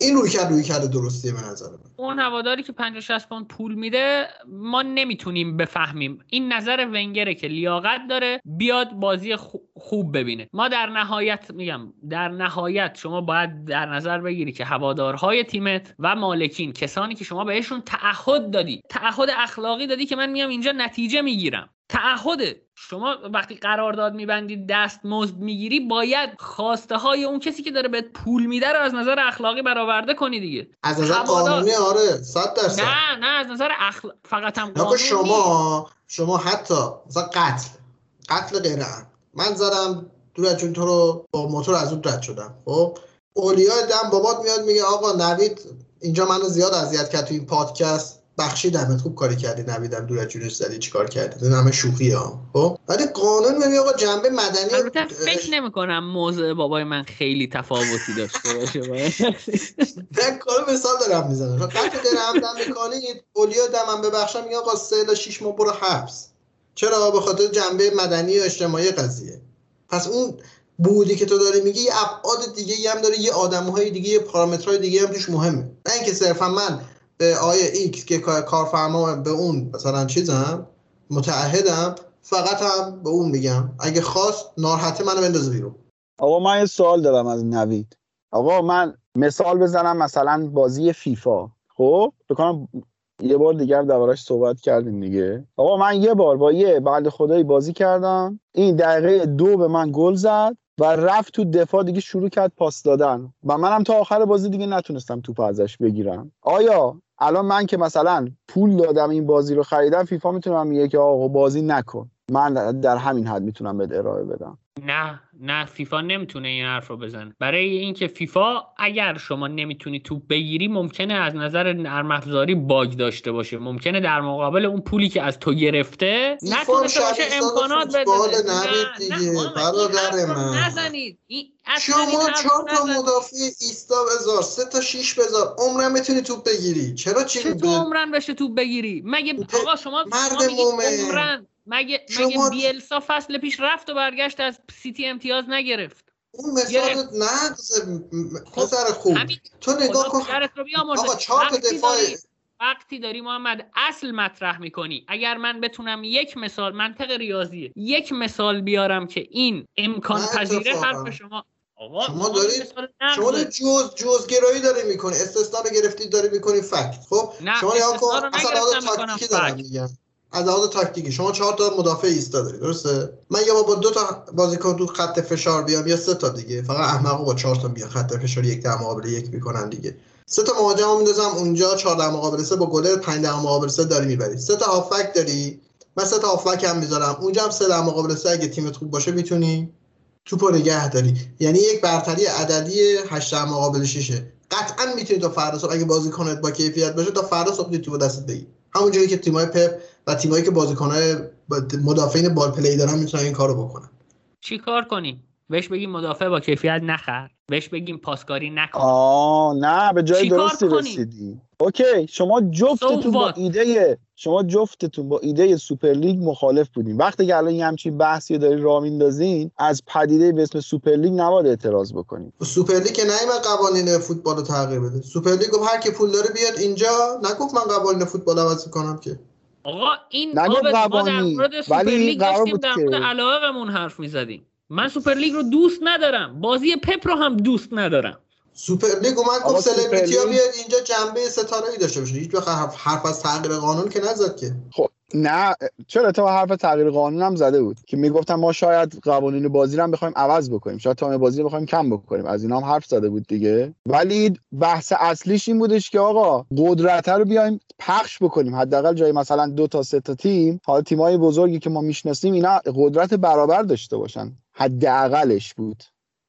این روی کرد روی کرده درستیه به نظر من. اون هواداری که 50 60 پوند پول میده ما نمی‌تونیم بفهمیم. این نظر ونگره که لیاقت داره بیاد بازی خوب ببینه. ما در نهایت میگم در نهایت شما باید در نظر بگیری که هوادارهای تیمت و مالکین کسانی که شما بهشون تعهد دادی تعهد اخلاقی دادی که من میام اینجا نتیجه می‌گیرم. تعهد شما وقتی قرارداد میبندی دست مزد می‌گیری باید خواسته های اون کسی که داره بهت پول میده رو از نظر اخلاقی برآورده کنی دیگه. از نظر قانونی آره صد درصد. نه نه از نظر اخلا... فقط هم قانونی. شما شما حتی مثلا قتل. قتل غیر من زدم دور جون تو رو با موتور از اون رد شدم خب؟ اولیا دم بابات میاد میگه آقا نوید اینجا منو زیاد اذیت کرد تو این پادکست. بخشیدمت خوب کاری کردی نویدم دور از جونش زدی چیکار کردی؟ این همه شوخی ها خب؟ ولی قانون میگه آقا جنبه مدنی البته فکر نمی کنم موضوع بابای من خیلی تفاوتی داشته باشه. نه کار مثال دارم می‌زنم. قطع غیر همدم می‌کنید اولیا دمم ببخشم میگه آقا 3 تا 6 ماه برو حبس. چرا؟ به خاطر جنبه مدنی و اجتماعی قضیه. پس اون بعدی که تو داری میگی یه ابعاد دیگه هم داره یه آدمهای دیگه یه پارامترهای دیگه هم توش مهمه. نه اینکه صرفا من به آقای ایکس که کارفرما به اون مثلا چیزم متعهدم فقط هم به اون میگم. اگه خواست ناراحته منو بندازه بیرون. آقا من یه سوال دارم از نوید. آقا من مثال بزنم مثلا بازی فیفا. خب؟ بکنم یه بار دیگر دوارش صحبت کردیم دیگه. آقا من یه بار با یه بعد خدایی بازی کردم. این دقیقه دو به من گل زد و رفت تو دفاع دیگه شروع کرد پاس دادن. و منم تا آخر بازی دیگه نتونستم توپ ازش بگیرم. آیا الان من که مثلا پول دادم این بازی رو خریدم فیفا می‌تونم میگه که آقا بازی نکن. من در همین حد می‌تونم به ارائه بدم. نه نه فیفا نمی‌تونه این حرف رو بزنه. برای اینکه فیفا اگر شما نمی‌تونی توپ بگیری ممکنه از نظر نرم افزاری باگ داشته باشه. ممکنه در مقابل اون پولی که از تو گرفته نتونسته باشه امکانات بده. نه من. نزنید. شما چهار تا مدافع ایستا بذار سه تا شیش بذار. عمرن می‌تونی توپ بگیری. چرا چی چطور عمرن بشه توپ بگیری؟ مگه آقا شما مرد عمرن مگه مگه بیلسا فصل پیش رفت و برگشت از سیتی امتیاز نگرفت؟ اون مثال نه پسر خوب. تو نگاه کن. آقا چهار دفاع وقتی داری محمد اصل مطرح می‌کنی. اگر من بتونم یک مثال منطق ریاضیه. یک مثال بیارم که این امکان پذیره حرف شما آقا شما دارید شما جز جز گرایی داری می‌کنی. استثنا رو گرفتید داری می‌کنی فکت. خب؟ شما نگاه کن. اصلا تاکتیکی دارم میگم از لحاظ تاکتیکی. شما چهار تا مدافع ایستا دارید درسته؟ من یا با دو تا بازیکن تو خط فشار بیام یا سه تا دیگه. فقط احمقو با چهار تا بیان خط فشار یک در مقابل یک می‌کنن دیگه. سه تا مهاجم میندازم اونجا چهار در مقابل سه با گلر 5 در مقابل سه داری می‌بری. سه تا هافک داری؟ من سه تا هافک هم می‌ذارم. اونجا هم سه در مقابل سه اگه تیمت خوب باشه می‌تونی توپو نگه داری. یعنی یک برتری عددی 8 در مقابل 6 قطعا می‌تونی تا فردا صبح اگه بازیکنت با کیفیت باشه تا فردا صبح توپو دستت بگیری همون جایی که تیمای پپ و تیمایی که بازیکن‌های مدافعین ball play دارن می‌تونن این کارو بکنن. چی کار کنیم؟ بهش بگیم مدافع با کیفیت نخر. بهش بگیم پاسکاری نکن. آه نه به جای درستی رسیدی. OK شما جفتتون با ایده شما جفتتون با ایده سوپر لیگ مخالف بودین. وقتی که الان یه همچین بحثی داری راه میندازین از پدیده به اسم سوپر لیگ نباید اعتراض بکنین. سوپر لیگ که من قوانین فوتبال رو تغییر بده. سوپر لیگ گفت هر کی پول داره بیاد اینجا. نگفت من قوانین فوتبال عوض کنم که. آقا این آب ما در مورد سوپر لیگ داشتیم در مورد علاقمون حرف می‌زدیم. من سوپر لیگ رو دوست ندارم. بازی پپ رو هم دوست ندارم. سوپر لیگ اومد گفت سلبریتی ها بیاد اینجا جنبه ستاره ای داشته باشه. هیچ وقت حرف از تغییر قانون که نزد که. خب نه چرا تا حرف تغییر قانون هم زده بود که می‌گفتن ما شاید قوانین بازی هم بخوایم عوض بکنیم شاید time بازی رو بخوایم کم بکنیم. از اینا هم حرف زده بود دیگه. ولی بحث اصلیش این بودش که آقا قدرت رو بیایم پخش بکنیم. حداقل جای مثلا دو تا سه تا تیم حالا تیمای بزرگی که ما می‌شناسیم اینا قدرت برابر داشته باشن. حداقلش بود.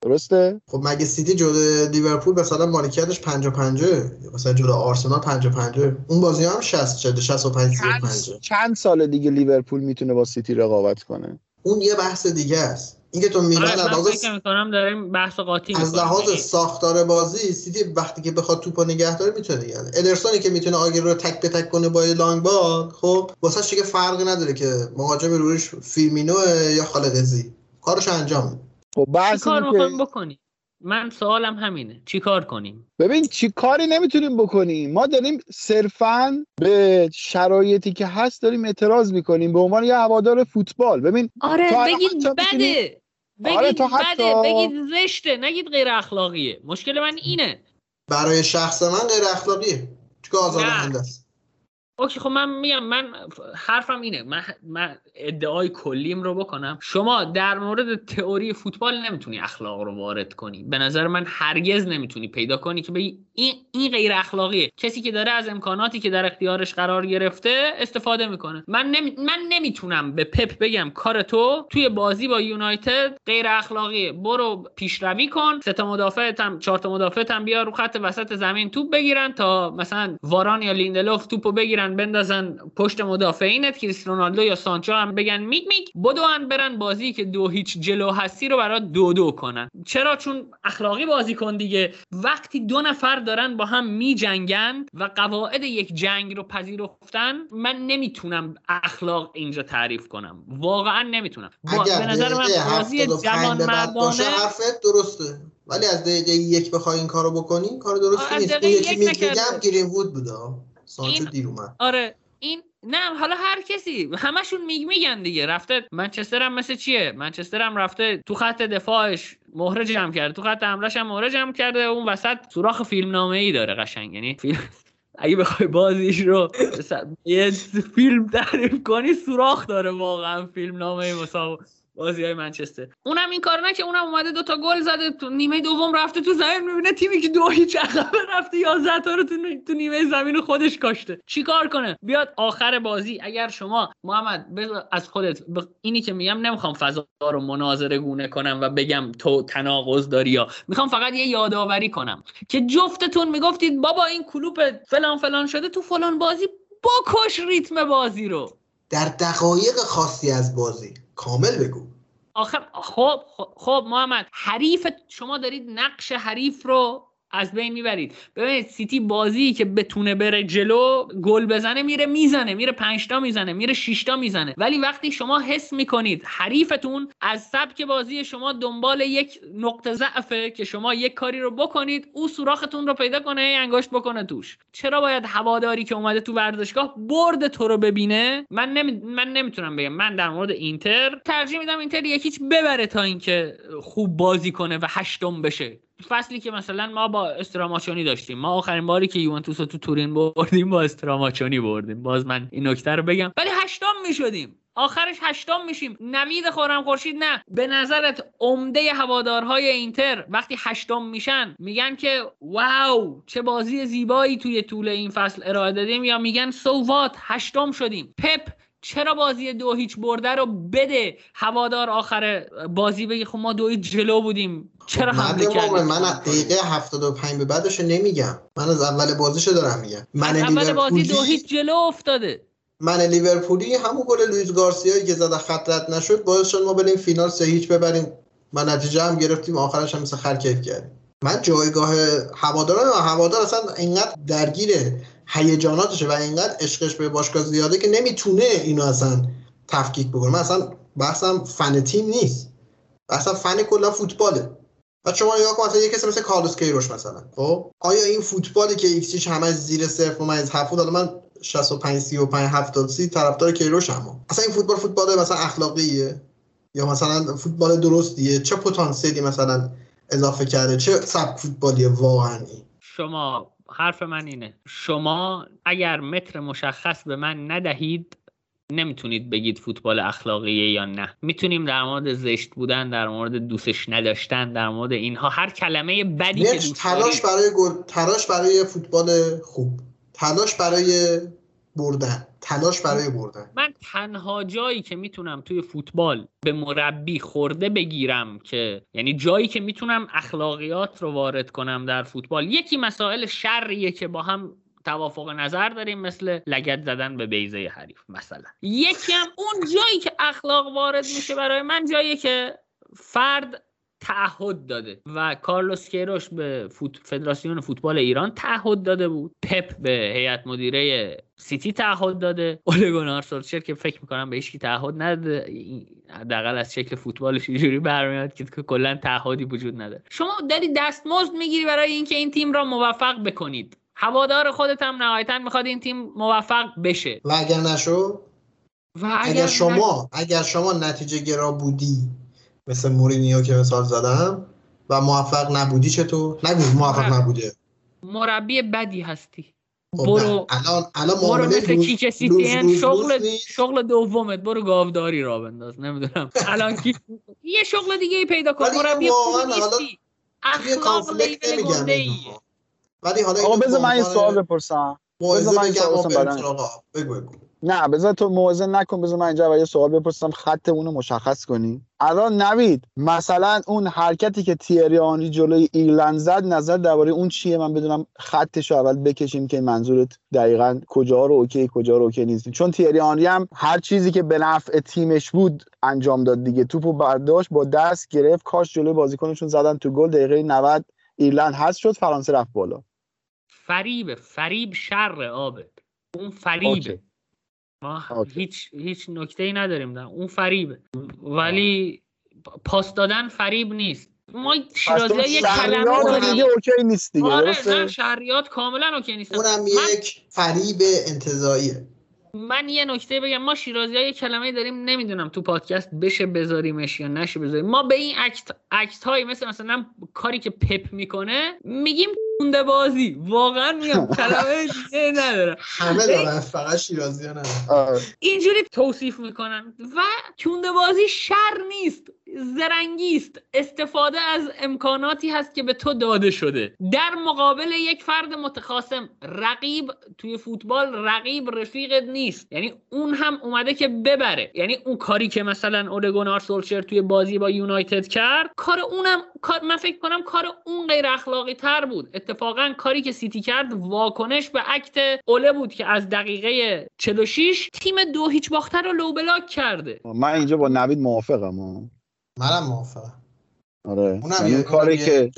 درسته؟ خب مگه سیتی جلو لیورپول مثلا مالکیتش 50 50 مثلا جلو آرسنال 50 50 اون بازی هم 60 شده 65 35 چند سال دیگه لیورپول می‌تونه با سیتی رقابت کنه؟ اون یه بحث دیگه است. اینکه تو میلان آره، از لحاظ می‌کنم داریم بحث قاطی از. لحاظ یعنی ساختار بازی سیتی وقتی که بخواد توپو نگه داره می‌تونه یعنی ادرسونی که می‌تونه آگوئرو رو تک به تک کنه با یه long ball خب واسه دیگه فرقی نداره که مهاجم روش فیرمینو یا خالقزی کارش انجام خب چی کار که می‌خوایم بکنیم. من سوالم همینه. چی کار کنیم؟ ببین چی کاری نمی‌تونیم بکنیم؟ ما داریم صرفا به شرایطی که هست داریم اعتراض می‌کنیم. به عنوان یه هوادار فوتبال. ببین آره بگید بده. بگید آره، بده. حتی- بگید زشته. نگید غیر اخلاقیه. مشکل من اینه. برای شخص من غیر اخلاقیه. چون آزاردهنده است؟ OK خب من میگم من حرفم اینه من, من ادعای کلیم رو بکنم. شما در مورد تئوری فوتبال نمی‌تونی اخلاق رو وارد کنی. به نظر من هرگز نمی‌تونی پیدا کنی که بگی این این غیر اخلاقیه. کسی که داره از امکاناتی که در اختیارش قرار گرفته استفاده می‌کنه. من نمی... من نمی‌تونم به پپ بگم کار تو توی بازی با یونایتد غیر اخلاقیه. برو پیشروی کن سه تا مدافعت هم چهار تا مدافعت هم بیا رو خط وسط زمین توپ بگیرن تا مثلا واران یا لیندلوف توپو بگیرن بندازن پشت مدافعینت کریستیانو رونالدو یا سانچو هم بگن میگ میگ بدوان برن بازی که دو هیچ جلو هستی رو برات دو دو کنن. چرا؟ چون اخلاقی بازی کن دیگه. وقتی دو نفر دارن با هم میجنگن و قواعد یک جنگ رو پذیرفتن من نمی‌تونم اخلاق اینجا تعریف کنم. واقعا نمی‌تونم. با به نظر من بازی 75 جوان مردانه حرفت درسته. ولی از دقیقه یک بخوای این کارو بکنی کار درستی نیست. یکی یک میگم. گرین وود بوده. این- دیر اومد. آره این نه حالا هر کسی همشون میگ میگن دیگه رفته منچستر هم مثل چیه؟ منچستر هم رفته تو خط دفاعش مهره جمع کرده تو خط حملهش هم مهره جمع کرده اون وسط سوراخ فیلم نامه ای داره قشنگ یعنی فیلم اگه بخوای بازیش رو یه فیلم تعریف کنی سوراخ داره واقعا فیلم نامه مسابقه بازی های منچستر. اونم این کار نه اونم اومده دوتا گل زده. تو نیمه دوم رفته تو زمین. می‌بینه تیمی که دو هیچ عقبه رفته. 11 تا رو تو, تو نیمه زمین خودش کاشته. چیکار کنه؟ بیاد آخر بازی. اگر شما محمد از خودت اینی که میگم نمی‌خوام فضا رو مناظره گونه کنم و بگم تو تناقض داری یا می‌خوام فقط یه یادآوری کنم که جفتتون می‌گفتید بابا این کلوپ فلان فلان شده تو فلان بازی. بکش ریتم بازی رو. در دقایق خاصی از بازی. کامل بگو. آخه خب خب, خب محمد حریف شما دارید نقش حریف رو از بین می‌برید. ببینید سیتی بازی که بتونه بره جلو گل بزنه میره می‌زنه میره پنجتا می‌زنه میره شیشتا می‌زنه. ولی وقتی شما حس می‌کنید حریفتون از سبک بازی شما دنبال یک نقطه ضعفه که شما یک کاری رو بکنید او سوراختون رو پیدا کنه انگشت بکنه توش. چرا باید هواداری که اومده تو ورزشگاه برد تو رو ببینه؟ من نمی... من نمی‌تونم بگم. من در مورد اینتر ترجیح میدم اینتر یکیچ ببره تا اینکه خوب بازی کنه و هشتم بشه. فصلی که مثلا ما با استراماچونی داشتیم. ما آخرین باری که یوونتوس رو تو تورین بردیم با استراماچونی بردیم. باز من این نکته رو بگم. ولی هشتم می‌شدیم. آخرش هشتم میشیم. نوید خورم خورشید نه. به نظرت عمده هوادارهای اینتر وقتی هشتم میشن میگن که واو چه بازی زیبایی توی طول این فصل ارائه دادیم یا میگن سووات هشتم شدیم. پپ چرا بازی دو هیچ برده رو بده هوادار آخر بازی بگه خب ما دو هیچ جلو بودیم. چرا من حمله کردیم من از دقیقه 75 به بعدش نمیگم. من از اول بازیشو دارم میگم. من از اول بازی دو هیچ جلو افتاده. من لیورپولی همون گل لوئیس گارسیایی که زد از خط رد نشد باعث شد ما بریم فینال سه هیچ ببریم. و نتیجه هم گرفتیم آخرش هم مثل خر کیف کردیم. من جایگاه هواداران و هوادار اصلا اینقدر درگیر هیجاناتشه و اینقدر عشقش به باشگاه زیاده که نمی‌تونه اینو اصلا تفکیک بکنه. من اصلا بحثم فن تیم نیست. اصلا فن کلا فوتباله. و شما نگاه کن مثلا یه کسی مثل کارلوس کیروش مثلا. خب؟ آیا این فوتبالی که ایکسیش همش زیر صفر ممیز هفت حالا من 65 35 70 30 طرفدار کیروش هم اصلا این فوتبال فوتبال مثلا اخلاقیه؟ یا مثلا فوتبال درستیه؟ چه پتانسیلی مثلا اضافه کرده؟ چه سبک فوتبالیه واقعا؟ شما حرف من اینه. شما اگر متر مشخص به من ندهید نمی‌تونید بگید فوتبال اخلاقیه یا نه. می‌تونیم در مورد زشت بودن در مورد دوستش نداشتن در مورد اینها هر کلمه بدی که دوست تلاش برای گل تلاش برای فوتبال خوب. تلاش برای بردن تلاش برای بردن من تنها جایی که می‌تونم توی فوتبال به مربی خورده بگیرم که یعنی جایی که می‌تونم اخلاقیات رو وارد کنم در فوتبال. یکی مسائل شریه که با هم توافق نظر داریم مثل لگت زدن به بیزه حریف مثلا. یکی هم اون جایی که اخلاق وارد میشه برای من جایی که فرد تعهد داده و کارلوس کیروش به فوت... فدراسیون فوتبال ایران تعهد داده بود. پپ به هیئت مدیره سیتی تعهد داده. اولگونار سولشر که فکر می‌کنم به هیچکی تعهد نداده. حداقل از شکل فوتبالش اینجوری برمیاد که کلا تعهدی وجود نداره. شما داری دستمزد می‌گیری برای اینکه این تیم را موفق بکنید. هوادار خودت هم نهایتا می‌خواد این تیم موفق بشه. و اگر نشو و اگر, اگر شما اگر شما نتیجه گرا بودی مثل مورینیو که مثال زدم. و موفق نبودی چطور؟ نگو موفق نبوده. مربی بدی هستی. خب برو. الان الان برو مثل کیک سیتین شغل شغل دومت. برو گاوداری را بنداز. نمی‌دونم. الان کی یه شغل دیگه ای پیدا کن. مربی خوبی نیستی. اخلاق لیول گنده ای ولی حالا بذار من این سوال بپرسم. بذار من این سوال بگو بگو. نه بذار تو موازن نکن بذار من اینجا یه سوال بپرسم خط اونو مشخص کنی. الان نوید مثلا اون حرکتی که تیری آنری جلوی ایرلند زد نظر درباره اون چیه؟ من بدونم خطش رو اول بکشیم که منظورت دقیقا کجا رو okay کجا رو okay نیست. چون تیری آنری هم هر چیزی که به نفع تیمش بود انجام داد دیگه. توپو برداشت با دست گرفت کاشت جلوی بازیکنشون زدن تو گل. دقیقه 90 ایرلند هست شد فرانسه رفت بالا. فریب فریب شر آبه اون فریبه. ما هیچ هیچ نکته ای نداریم در اون فریبه ولی پاس دادن فریب نیست. ما شیرازی یک کلمه داریم. okay نیست دیگه آره نه شهریات کاملا okay نیست. اونم یک فریب انتزاعیه من یه نکته بگم ما شیرازی ها یه کلمه داریم نمی‌دونم تو پادکست بشه بذاریمش یا نشه بذاریم. ما به این act act هایی مثل مثلا کاری که پپ می‌کنه میگیم کونده بازی. واقعا میگم کلمه دیگه نداره همه دارن فقط شیرازی ها آره. اینجوری توصیف می‌کنن و کونده بازی شر نیست. زرنگی است استفاده از امکاناتی هست که به تو داده شده. در مقابل یک فرد متخاصم رقیب توی فوتبال رقیب رفیقت نیست. یعنی اون هم اومده که ببره. یعنی اون کاری که مثلا اولگونار سولشر توی بازی با یونایتد کرد کار اونم کار من فکر کنم کار اون غیر اخلاقی تر بود. اتفاقا کاری که سیتی کرد واکنش به عکت اوله بود که از دقیقه 46 تیم دو هیچ باخته رو لو بلاک کرده. من اینجا با نوید موافقم. منم موافقم. آره. اونم یه کاری که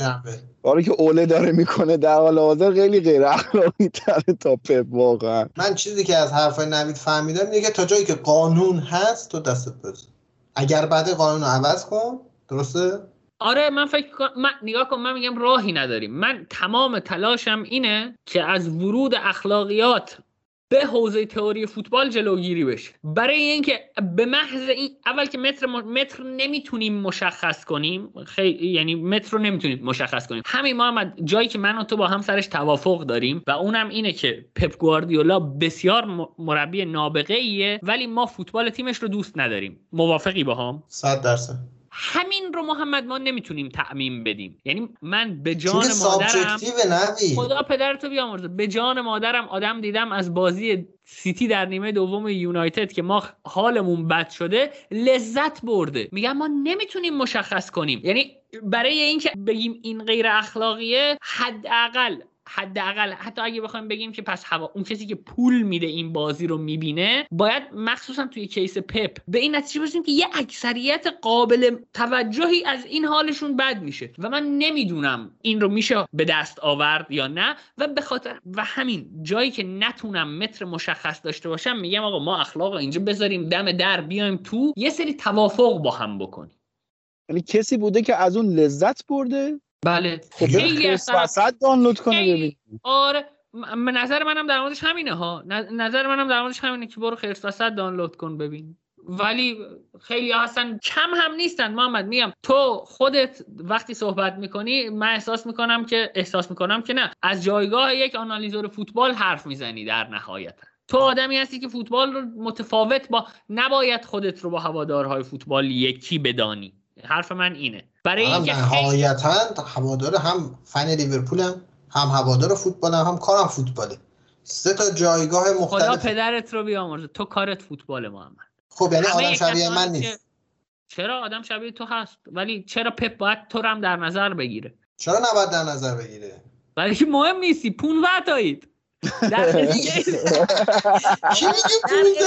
کاری که اوله داره می‌کنه در حال حاضر خیلی غیر اخلاقی تره تا پپ واقعا. من چیزی که از حرفای نوید فهمیدم اینه که تا جایی که قانون هست تو دستت بزن اگر بعد قانون رو عوض کن درسته؟ آره من فکر کنم من نگاه کن من میگم راهی نداریم. من تمام تلاشم اینه که از ورود اخلاقیات به حوزه تئوری فوتبال جلوگیری بشه. برای اینکه به محض این اول که متر متر نمی‌تونیم مشخص کنیم خیلی یعنی متر رو نمی‌تونیم مشخص کنیم. همین محمد جایی که من و تو با هم سرش توافق داریم و اونم اینه که پپ گواردیولا بسیار مربی نابغه ایه ولی ما فوتبال تیمش رو دوست نداریم. موافقی با هم 100 درصد. همین رو محمد ما نمی‌تونیم تعمیم بدیم. یعنی من به جان مادرم خدا پدرتو بیامرزه. به جان مادرم آدم دیدم از بازی سیتی در نیمه دوم یونایتد که ما حالمون بد شده لذت برده. میگم ما نمی‌تونیم مشخص کنیم. یعنی برای اینکه بگیم این غیر اخلاقیه حداقل حداقل حتی اگه بخوایم بگیم که پس هوا اون کسی که پول میده این بازی رو می‌بینه باید مخصوصا توی کیس پپ به این نتیجه برسیم که یه اکثریت قابل توجهی از این حالشون بد میشه. و من نمی‌دونم این رو میشه به دست آورد یا نه. و به خاطر و همین جایی که نتونم متر مشخص داشته باشم میگم آقا ما اخلاق اینجا بذاریم دم در بیایم تو یه سری توافق با هم بکنیم. یعنی کسی بوده که از اون لذت برده بله. خب خیلی وسط دانلود کنه ببین. آره نظر منم در موردش همینه ها. نظر منم در موردش همینه که برو خرس وسط دانلود کن ببین. ولی خیلی هستن کم هم نیستن. محمد میگم تو خودت وقتی صحبت می‌کنی من احساس می‌کنم که احساس می‌کنم که نه. از جایگاه یک آنالیزور فوتبال حرف می‌زنی در نهایت. تو آدمی هستی که فوتبال رو متفاوت با نباید خودت رو با هوادارهای فوتبال یکی بدانی. حرف من اینه. برای اینکه نهایتا هوادار هم فن لیورپولم هم هوادار فوتبالم هم کارم فوتباله. سه تا جایگاه مختلف. خدا پدرت رو بیامرزه. تو کارت فوتبال محمد. خب یعنی آدم شبیه من نیست. چرا آدم شبیه تو هست؟ ولی چرا پپ باید تو هم در نظر بگیره؟ چرا نباید در نظر بگیره؟ ولی که مهم نیستی. 15 تایید در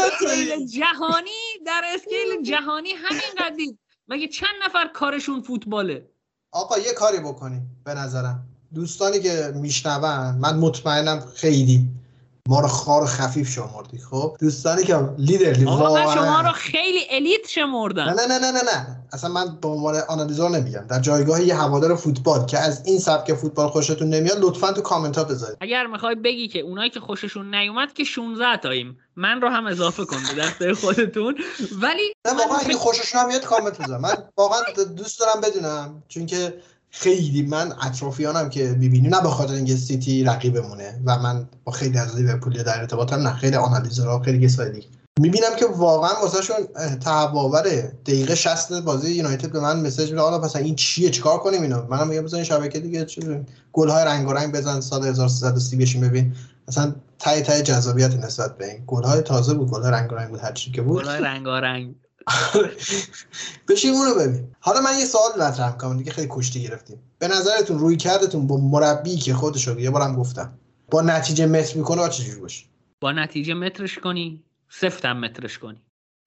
اسکیل جهانی در scale جهانی همین قدید مگه چند نفر کارشون فوتباله؟ آقا یه کاری بکنیم به نظرم. دوستانی که میشنون من مطمئنم خیلی ما رو خوار خفیف شمردی خب؟ دوستانی که لیدر واقعا. شما رو خیلی elite شمردن. نه نه نه نه نه اصلا من به عنوان آنالیزور نمیگم. در جایگاه یه هوادار فوتبال که از این سبک فوتبال خوشتون نمیاد لطفا تو کامنت ها بذارید. اگر می‌خوای بگی که اونایی که خوششون نیومد که 16 تاییم. من رو هم اضافه کن به دسته خودتون. ولی نه واقعا اگه خوششون نمیاد کامنت بذار. من واقعا دوست دارم بدونم. چون که خیلی من اطرافیانم که می‌بینی نه به خاطر اینکه سیتی رقیبمونه و من با خیلی از لیورپول در ارتباطم نه خیلی آنالیزورها خیلی کسای دیگه. می‌بینم که واقعا واسهشون تهواوره دقیقه 60 بازی یونایتد به من مسیج میده حالا پس این چیه؟ چیکار کنیم اینو؟ منم میگم بزن شبکه دیگه گل های رنگ و رنگ بزن سال 1330 بشین ببین. مثلا تای تای جذابیت نسبت به این. گل های تازه بود گل رنگ و رنگ بود هر چی که بود. گل های رنگ و رنگ بشین اونو ببین. حالا من یه سوال مطرح کنم دیگه خیلی کشتی گرفتیم. به نظرتون روی کردتون با مربی که خودش رو یه بارم گفتم. با نتیجه متر می‌کنه چجوری باشه؟ با نتیجه مترش کنی سفتم مترش کنی.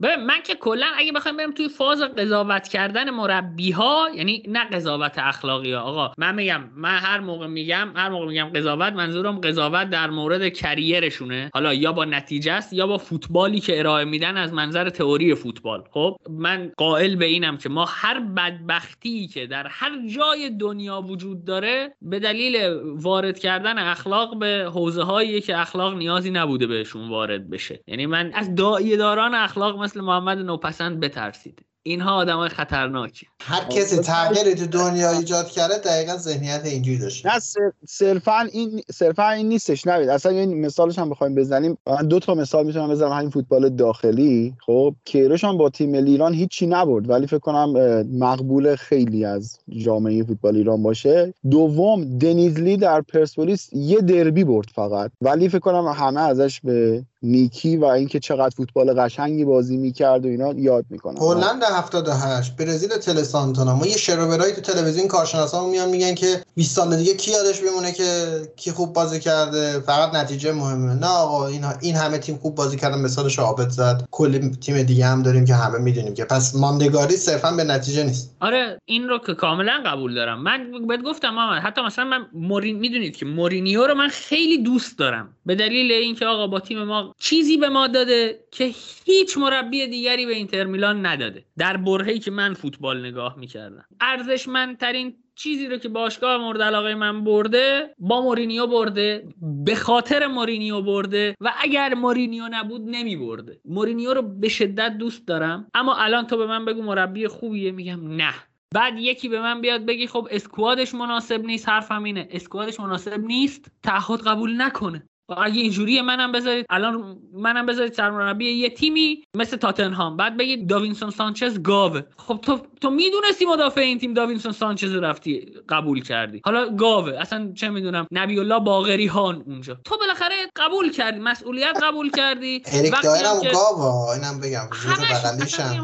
من که کلا اگه بخوایم بریم توی فاز قضاوت کردن مربی ها یعنی نه قضاوت اخلاقی ها آقا. من میگم من هر موقع میگم هر موقع میگم قضاوت منظورم قضاوت در مورد کریرشونه. حالا یا با نتیجه است یا با فوتبالی که ارائه میدن از منظر تئوری فوتبال. خب من قائل به اینم که ما هر بدبختی که در هر جای دنیا وجود داره به دلیل وارد کردن اخلاق به حوزه هایی که اخلاق نیازی نبوده بهشون وارد بشه. یعنی من از داران اخلاق مثل محمد نوپسند بترسید. اینها آدم های خطرناکی. هر کسی تغییری تو دنیا ایجاد کرده دقیقا ذهنیت اینجوری داشته. نه صرفا این صرفا این نیستش نبید اصلا این مثالش هم بخوایم بزنیم. من دو تا مثال می‌تونم بزنم. همین فوتبال داخلی. خب کیروش هم با تیم ملی ایران هیچی نبرد. ولی فکر کنم مقبول خیلی از جامعه فوتبال ایران باشه. دوم دنیزلی در پرسپولیس یه دربی برد فقط. ولی فکر کنم همه ازش به نیکی و اینکه چقدر فوتبال قشنگی بازی می‌کرد و اینا یاد می‌کنن هلند 78 برزیل تل سانتونا ما یه شروبرایی تو تلویزیون کارشناسا میان میگن که 20 سال دیگه کی یادش بمونه که کی خوب بازی کرده؟ فقط نتیجه مهمه. نه آقا این این همه تیم خوب بازی کردن مثالش عابد زد. کلی تیم دیگه هم داریم که همه می‌دونیم که. پس ماندگاری صرفا به نتیجه نیست. آره این رو که کاملا قبول دارم. من بهت گفتم محمد حتی مثلا من مورین می‌دونید که مورینیو رو من خیلی دوست دارم. به دلیل اینکه آقا با تیم ما چیزی به ما داده که هیچ مربی دیگری به اینتر میلان نداده. در برهه‌ای که من فوتبال نگاه می‌کردم. ارزشمندترین چیزی رو که باشگاه مورد علاقه من برده با مورینیو برده به خاطر مورینیو برده و اگر مورینیو نبود نمی برده. مورینیو رو به شدت دوست دارم اما الان تو به من بگو مربی خوبیه میگم نه. بعد یکی به من بیاد بگی خب اسکوادش مناسب نیست حرفم اینه. اسکوادش مناسب نیست تعهد قبول نکنه. اگه اینجوری منم بذارید الان منم بذارید سرمربی یه تیمی مثل تاتنهام. بعد بگید داوینسون سانچز گاوه. خب تو تو می‌دونستی مدافع این تیم داوینسون سانچز رفتی قبول کردی. حالا گاوه. اصلا چه می‌دونم نبی الله باقری هان اونجا. تو بالاخره قبول کردی مسئولیت قبول کردی. اریک دایرم گاوه اینم بگم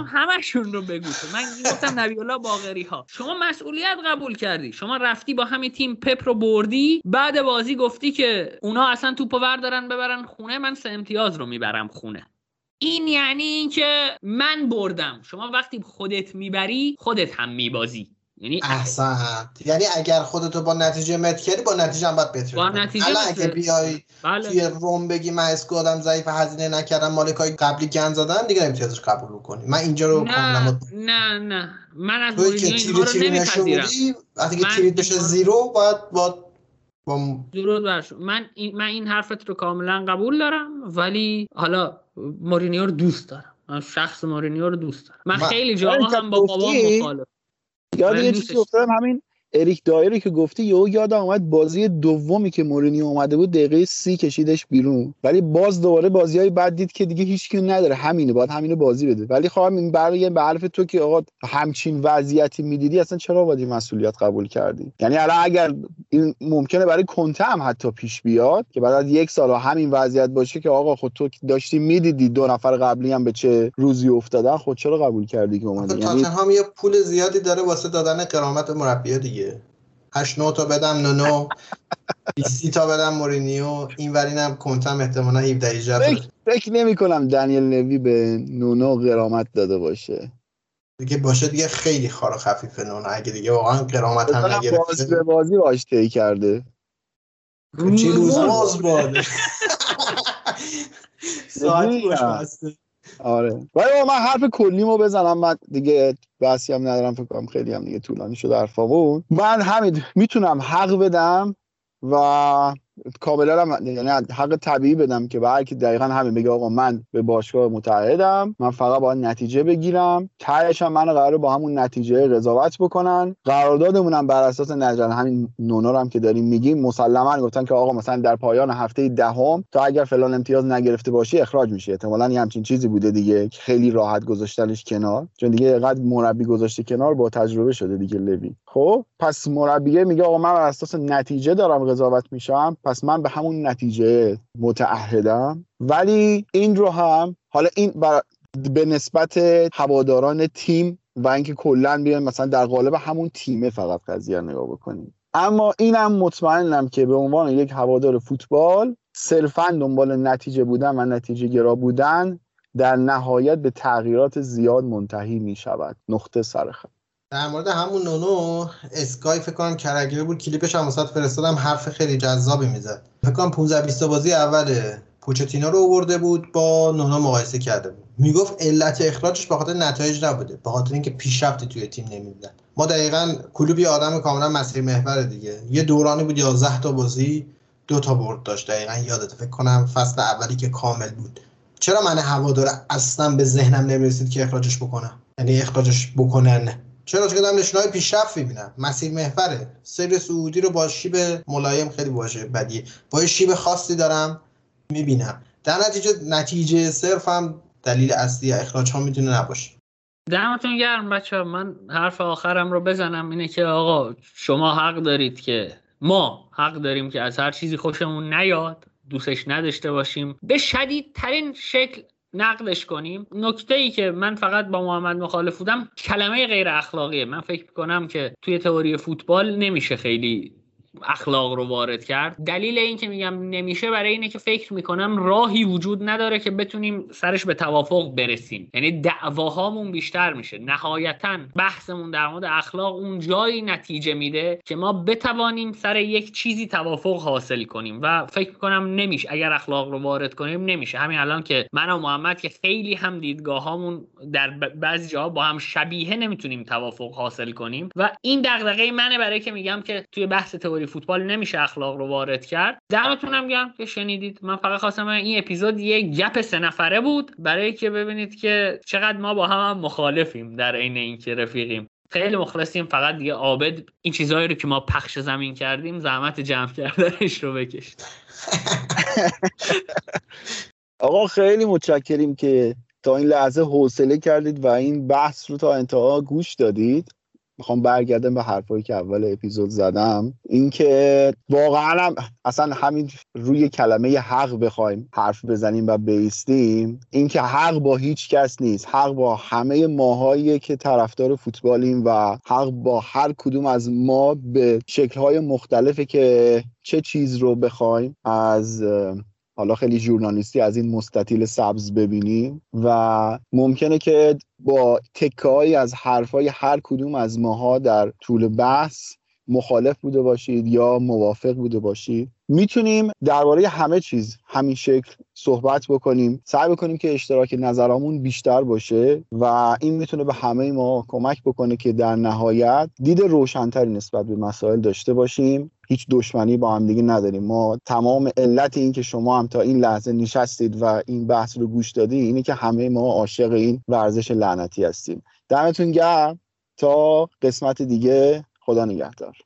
همشون رو بگو من گفتم نبی الله باقری ها شما مسئولیت قبول کردی. شما رفتی با همین تیم پپ رو بردی. بعد بازی گفتی که اونا اصلا تو توپو بردارن ببرن خونه من سه امتیاز رو می‌برم خونه. این یعنی اینکه من بردم. شما وقتی خودت می‌بری خودت هم میبازی. یعنی احسن یعنی اگر خودتو با نتیجه مت کردی با نتیجه هم باید بتری با نتیجه اگه بیای بله. توی روم بگی من اسکوادم ضعیف هزینه نکردم مالکای قبلی گند زدن دیگه نمی‌تونی قبول کنی من اینجا رو نه نه نه. من از مورینیو اینها رو نمیپذیرم. وقتی که تیریت بشه زیرو باید با درود بر من این من این حرفت رو کاملا قبول دارم ولی حالا مورینیو رو دوست دارم. من شخص مورینیو رو دوست دارم. من, خیلی جاها هم با بابام مخالف. یاد یه چیزی افتادم همین اریک دایری که گفتی یهو یادم اومد بازی دومی که مورینیو اومده بود دقیقه سی کشیدش بیرون. ولی باز دوباره بازی های بعد دید که دیگه هیچ کی نداره. همینه باید همینو بازی بده. ولی خواهم این برای به حرف تو که آقا همچین وضعیتی می‌دیدی اصلا چرا باید این مسئولیت قبول کردی؟ یعنی الان اگر این ممکنه برای کنته هم حتی پیش بیاد که بعد از یک سال همین وضعیت باشه که آقا خود تو داشتی می‌دیدی دو نفر قبلی هم به چه روزی افتادن خود چرا قبول کردی که اومدی؟ یعنی هم یه پول زیادی داره واسه دادن قرامت مربی دیگه. 8 9 تا بدم نونو 20 تا بدم مورینیو. این ورینم کنتم احتمالاً 17 18 فکر نمی کنم دنیل نوی به نونو قرامت داده باشه. دیگه باشه دیگه خیلی خارا خفیف نونو اگه دیگه واقعا قرامت هم نگرفته. باز به بازی باش تی کرده. چی روز باز باده ساعتی باش بسته. آره. ولی من حرف کلیمو بزنم من دیگه بحثی هم ندارم فکر کنم خیلی هم دیگه طولانی شده حرفامون. من همین می‌تونم حق بدم و کاملا هم یعنی حق طبیعی بدم که به که دقیقا همین بگه آقا من به باشگاه متحدم من فقط باید نتیجه بگیرم. تهش هم من قرار با همون نتیجه قضاوت بکنن. قراردادمون بر اساس نظر همین نونو هم که داریم میگیم مسلما گفتن که آقا مثلا در پایان هفته دهم تا اگر فلان امتیاز نگرفته باشی اخراج میشه احتمالاً یه همچین چیزی بوده دیگه خیلی راحت گذاشتنش کنار. چون دیگه قد مربی گذاشته کنار با تجربه شده دیگه لوی خب پس مربیه میگه آقا من بر اساس نتیجه دارم قضاوت میشم پس من به همون نتیجه متعهدم. ولی این رو هم حالا این بر به نسبت هواداران تیم و اینکه کلا بیان مثلا در قالب همون تیمه فقط قضیه نگاه بکنیم. اما اینم مطمئنم که به عنوان یک هوادار فوتبال صرفا دنبال نتیجه بودن و نتیجه گرا بودن در نهایت به تغییرات زیاد منتهی می شود نقطه سرخط در مورد همون نونو اسکای فکر کنم کرگیر بود کلیپش هم وسط فرستادم حرف خیلی جذابی می‌زد. فکر کنم 15 20 بازی اول پوچتینو رو آورده بود با نونو مقایسه کرده بود. می‌گفت علت اخراجش به خاطر نتایج نبوده به خاطر اینکه پیشرفتی توی تیم نمی‌دیدن ما دقیقا کلوب یه آدم کاملا مسیر محور دیگه. یه دورانی بود 11 تا بازی دو تا برد داشت دقیقا یادت فکر کنم فصل اولی که کامل بود. چرا من هوادار اصلا به ذهنم نمی‌رسید که اخراجش بکنم؟ یعنی اخراجش بکنن؟ چرا؟ چون دارم نشونهای پیشرفت می‌بینم. مسیر محوره. سیر سعودی رو با شیب ملایم خیلی باشه بدی با شیب خاصی دارم می‌بینم. در نتیجه نتیجه صرف هم دلیل اصلی اخراج ها می‌تونه نباشه. دمتون گرم بچه من حرف آخرم رو بزنم. اینه که آقا شما حق دارید که ما حق داریم که از هر چیزی خوشمون نیاد. دوستش نداشته باشیم. به شدیدترین شکل نقدش کنیم. نکته ای که من فقط با محمد مخالف بودم کلمه غیر اخلاقیه. من فکر کنم که توی تئوری فوتبال نمیشه خیلی اخلاق رو وارد کرد. دلیل این که میگم نمیشه برای اینه که فکر می‌کنم راهی وجود نداره که بتونیم سرش به توافق برسیم. یعنی دعواهامون بیشتر میشه. نهایتا بحثمون در مورد اخلاق اون جایی نتیجه میده که ما بتوانیم سر یک چیزی توافق حاصل کنیم و فکر می‌کنم نمیشه. اگر اخلاق رو وارد کنیم نمیشه. همین الان که من و محمد که خیلی هم دیدگاهامون در بعضی جاها با هم شبیه نمی‌تونیم توافق حاصل کنیم و این دغدغه منه برای که میگم که توی بحث تئوری فوتبال نمیشه اخلاق رو وارد کرد. دمتونم گرم که شنیدید. من فقط خواستم این اپیزود یه گپ سه نفره بود. برای که ببینید که چقدر ما با هم, هم مخالفیم در عین اینکه رفیقیم. خیلی مخلصیم. فقط دیگه عابد این چیزهایی رو که ما پخش زمین کردیم زحمت جمع کردنش رو بکشید آقا خیلی متشکریم که تا این لحظه حوصله کردید و این بحث رو تا انتها گوش دادید. می‌خوام برگردم به حرفایی که اول اپیزود زدم. اینکه واقعا هم اصلا همین روی کلمه حق بخوایم حرف بزنیم و بیستیم اینکه حق با هیچ کس نیست. حق با همه ماهایی که طرفدار فوتبالیم و حق با هر کدوم از ما به شکلهای مختلفه که چه چیز رو بخوایم از حالا خیلی ژورنالیستی از این مستطیل سبز ببینیم و ممکنه که با تکایی از حرفای هر کدوم از ماها در طول بحث مخالف بوده باشید یا موافق بوده باشید. می‌تونیم درباره همه چیز همین شکل صحبت بکنیم. سعی بکنیم که اشتراک نظرامون بیشتر باشه و این می‌تونه به همه ما کمک بکنه که در نهایت دید روشنتری نسبت به مسائل داشته باشیم. هیچ دشمنی با هم دیگه نداریم. ما تمام علت این که شما هم تا این لحظه نشستید و این بحث رو گوش دادی اینه که همه ما عاشق این ورزش لعنتی هستیم. دمتون گرم. تا قسمت دیگه. خدا نگهدار.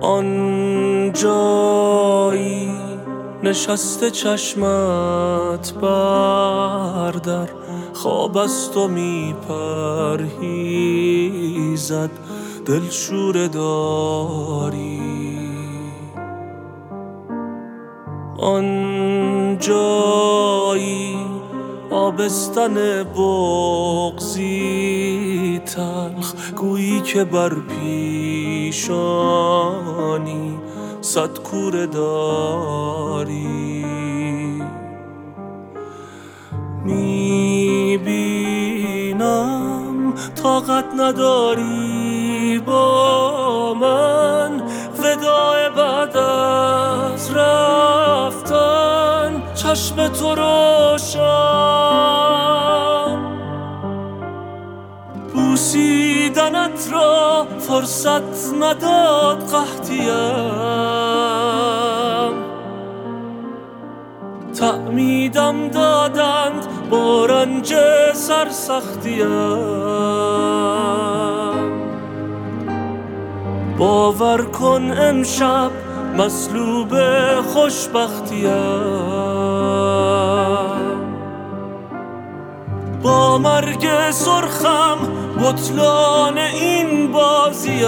آن جایی نشسته چشمت بردر خواب از تو میپرهیزد دلشور داری. آن جایی آبستن بغزی تلخ گویی که بر پیشانی صد کوره داری. می‌بینم طاقت نداری با من. چشم تو روشن بوسیدنت را فرصت نداد قحطیم. تعمیدم دادند با رنج سرسختیم. باور کن امشب مسلوب خوشبختیم. با مرگ سرخم بطلان این بازیم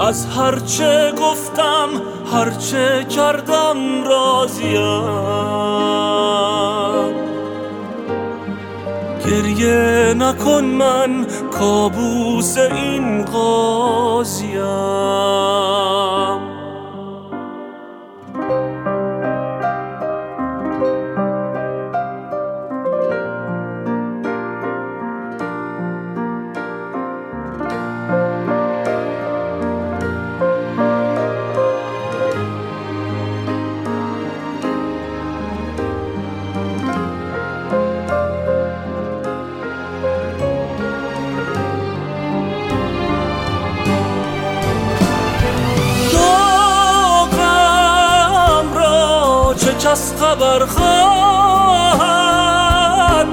از هرچه گفتم هرچه کردم راضیم گریه نکن من کابوس این قاضیم کس خبر خواهد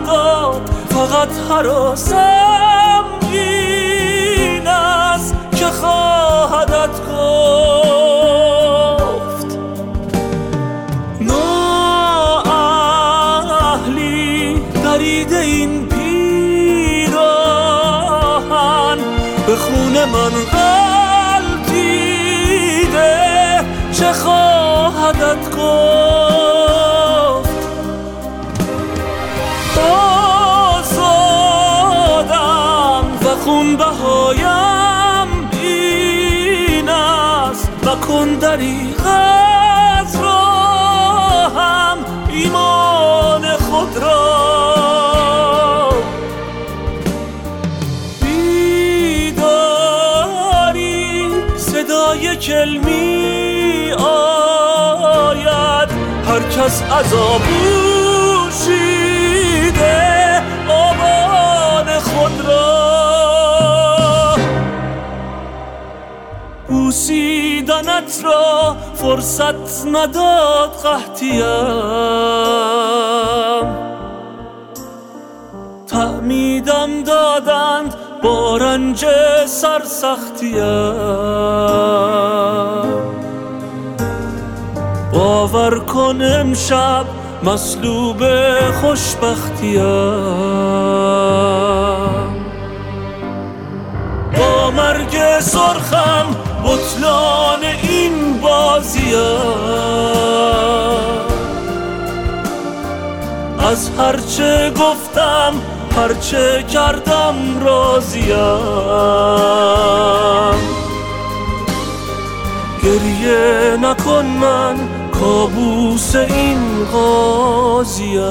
داد. فقط حراسم این است که خواهدت گفت. نااهلی درید این پیراهن. به خون من غلطیده. چه خواهدت است مکن دریغ از راهم ایمان خود را. بیداری صدای کلمی آید هر کس عذابوشیده را فرصت نداد قحطیم. تعمیدم دادند با رنج سرسختیم. باور کن امشب مسلوب خوشبختیم. با مرگ سرخم بطلان این بازیم از هرچه گفتم هرچه کردم راضیم. گریه نکن من کابوس این قاضیم.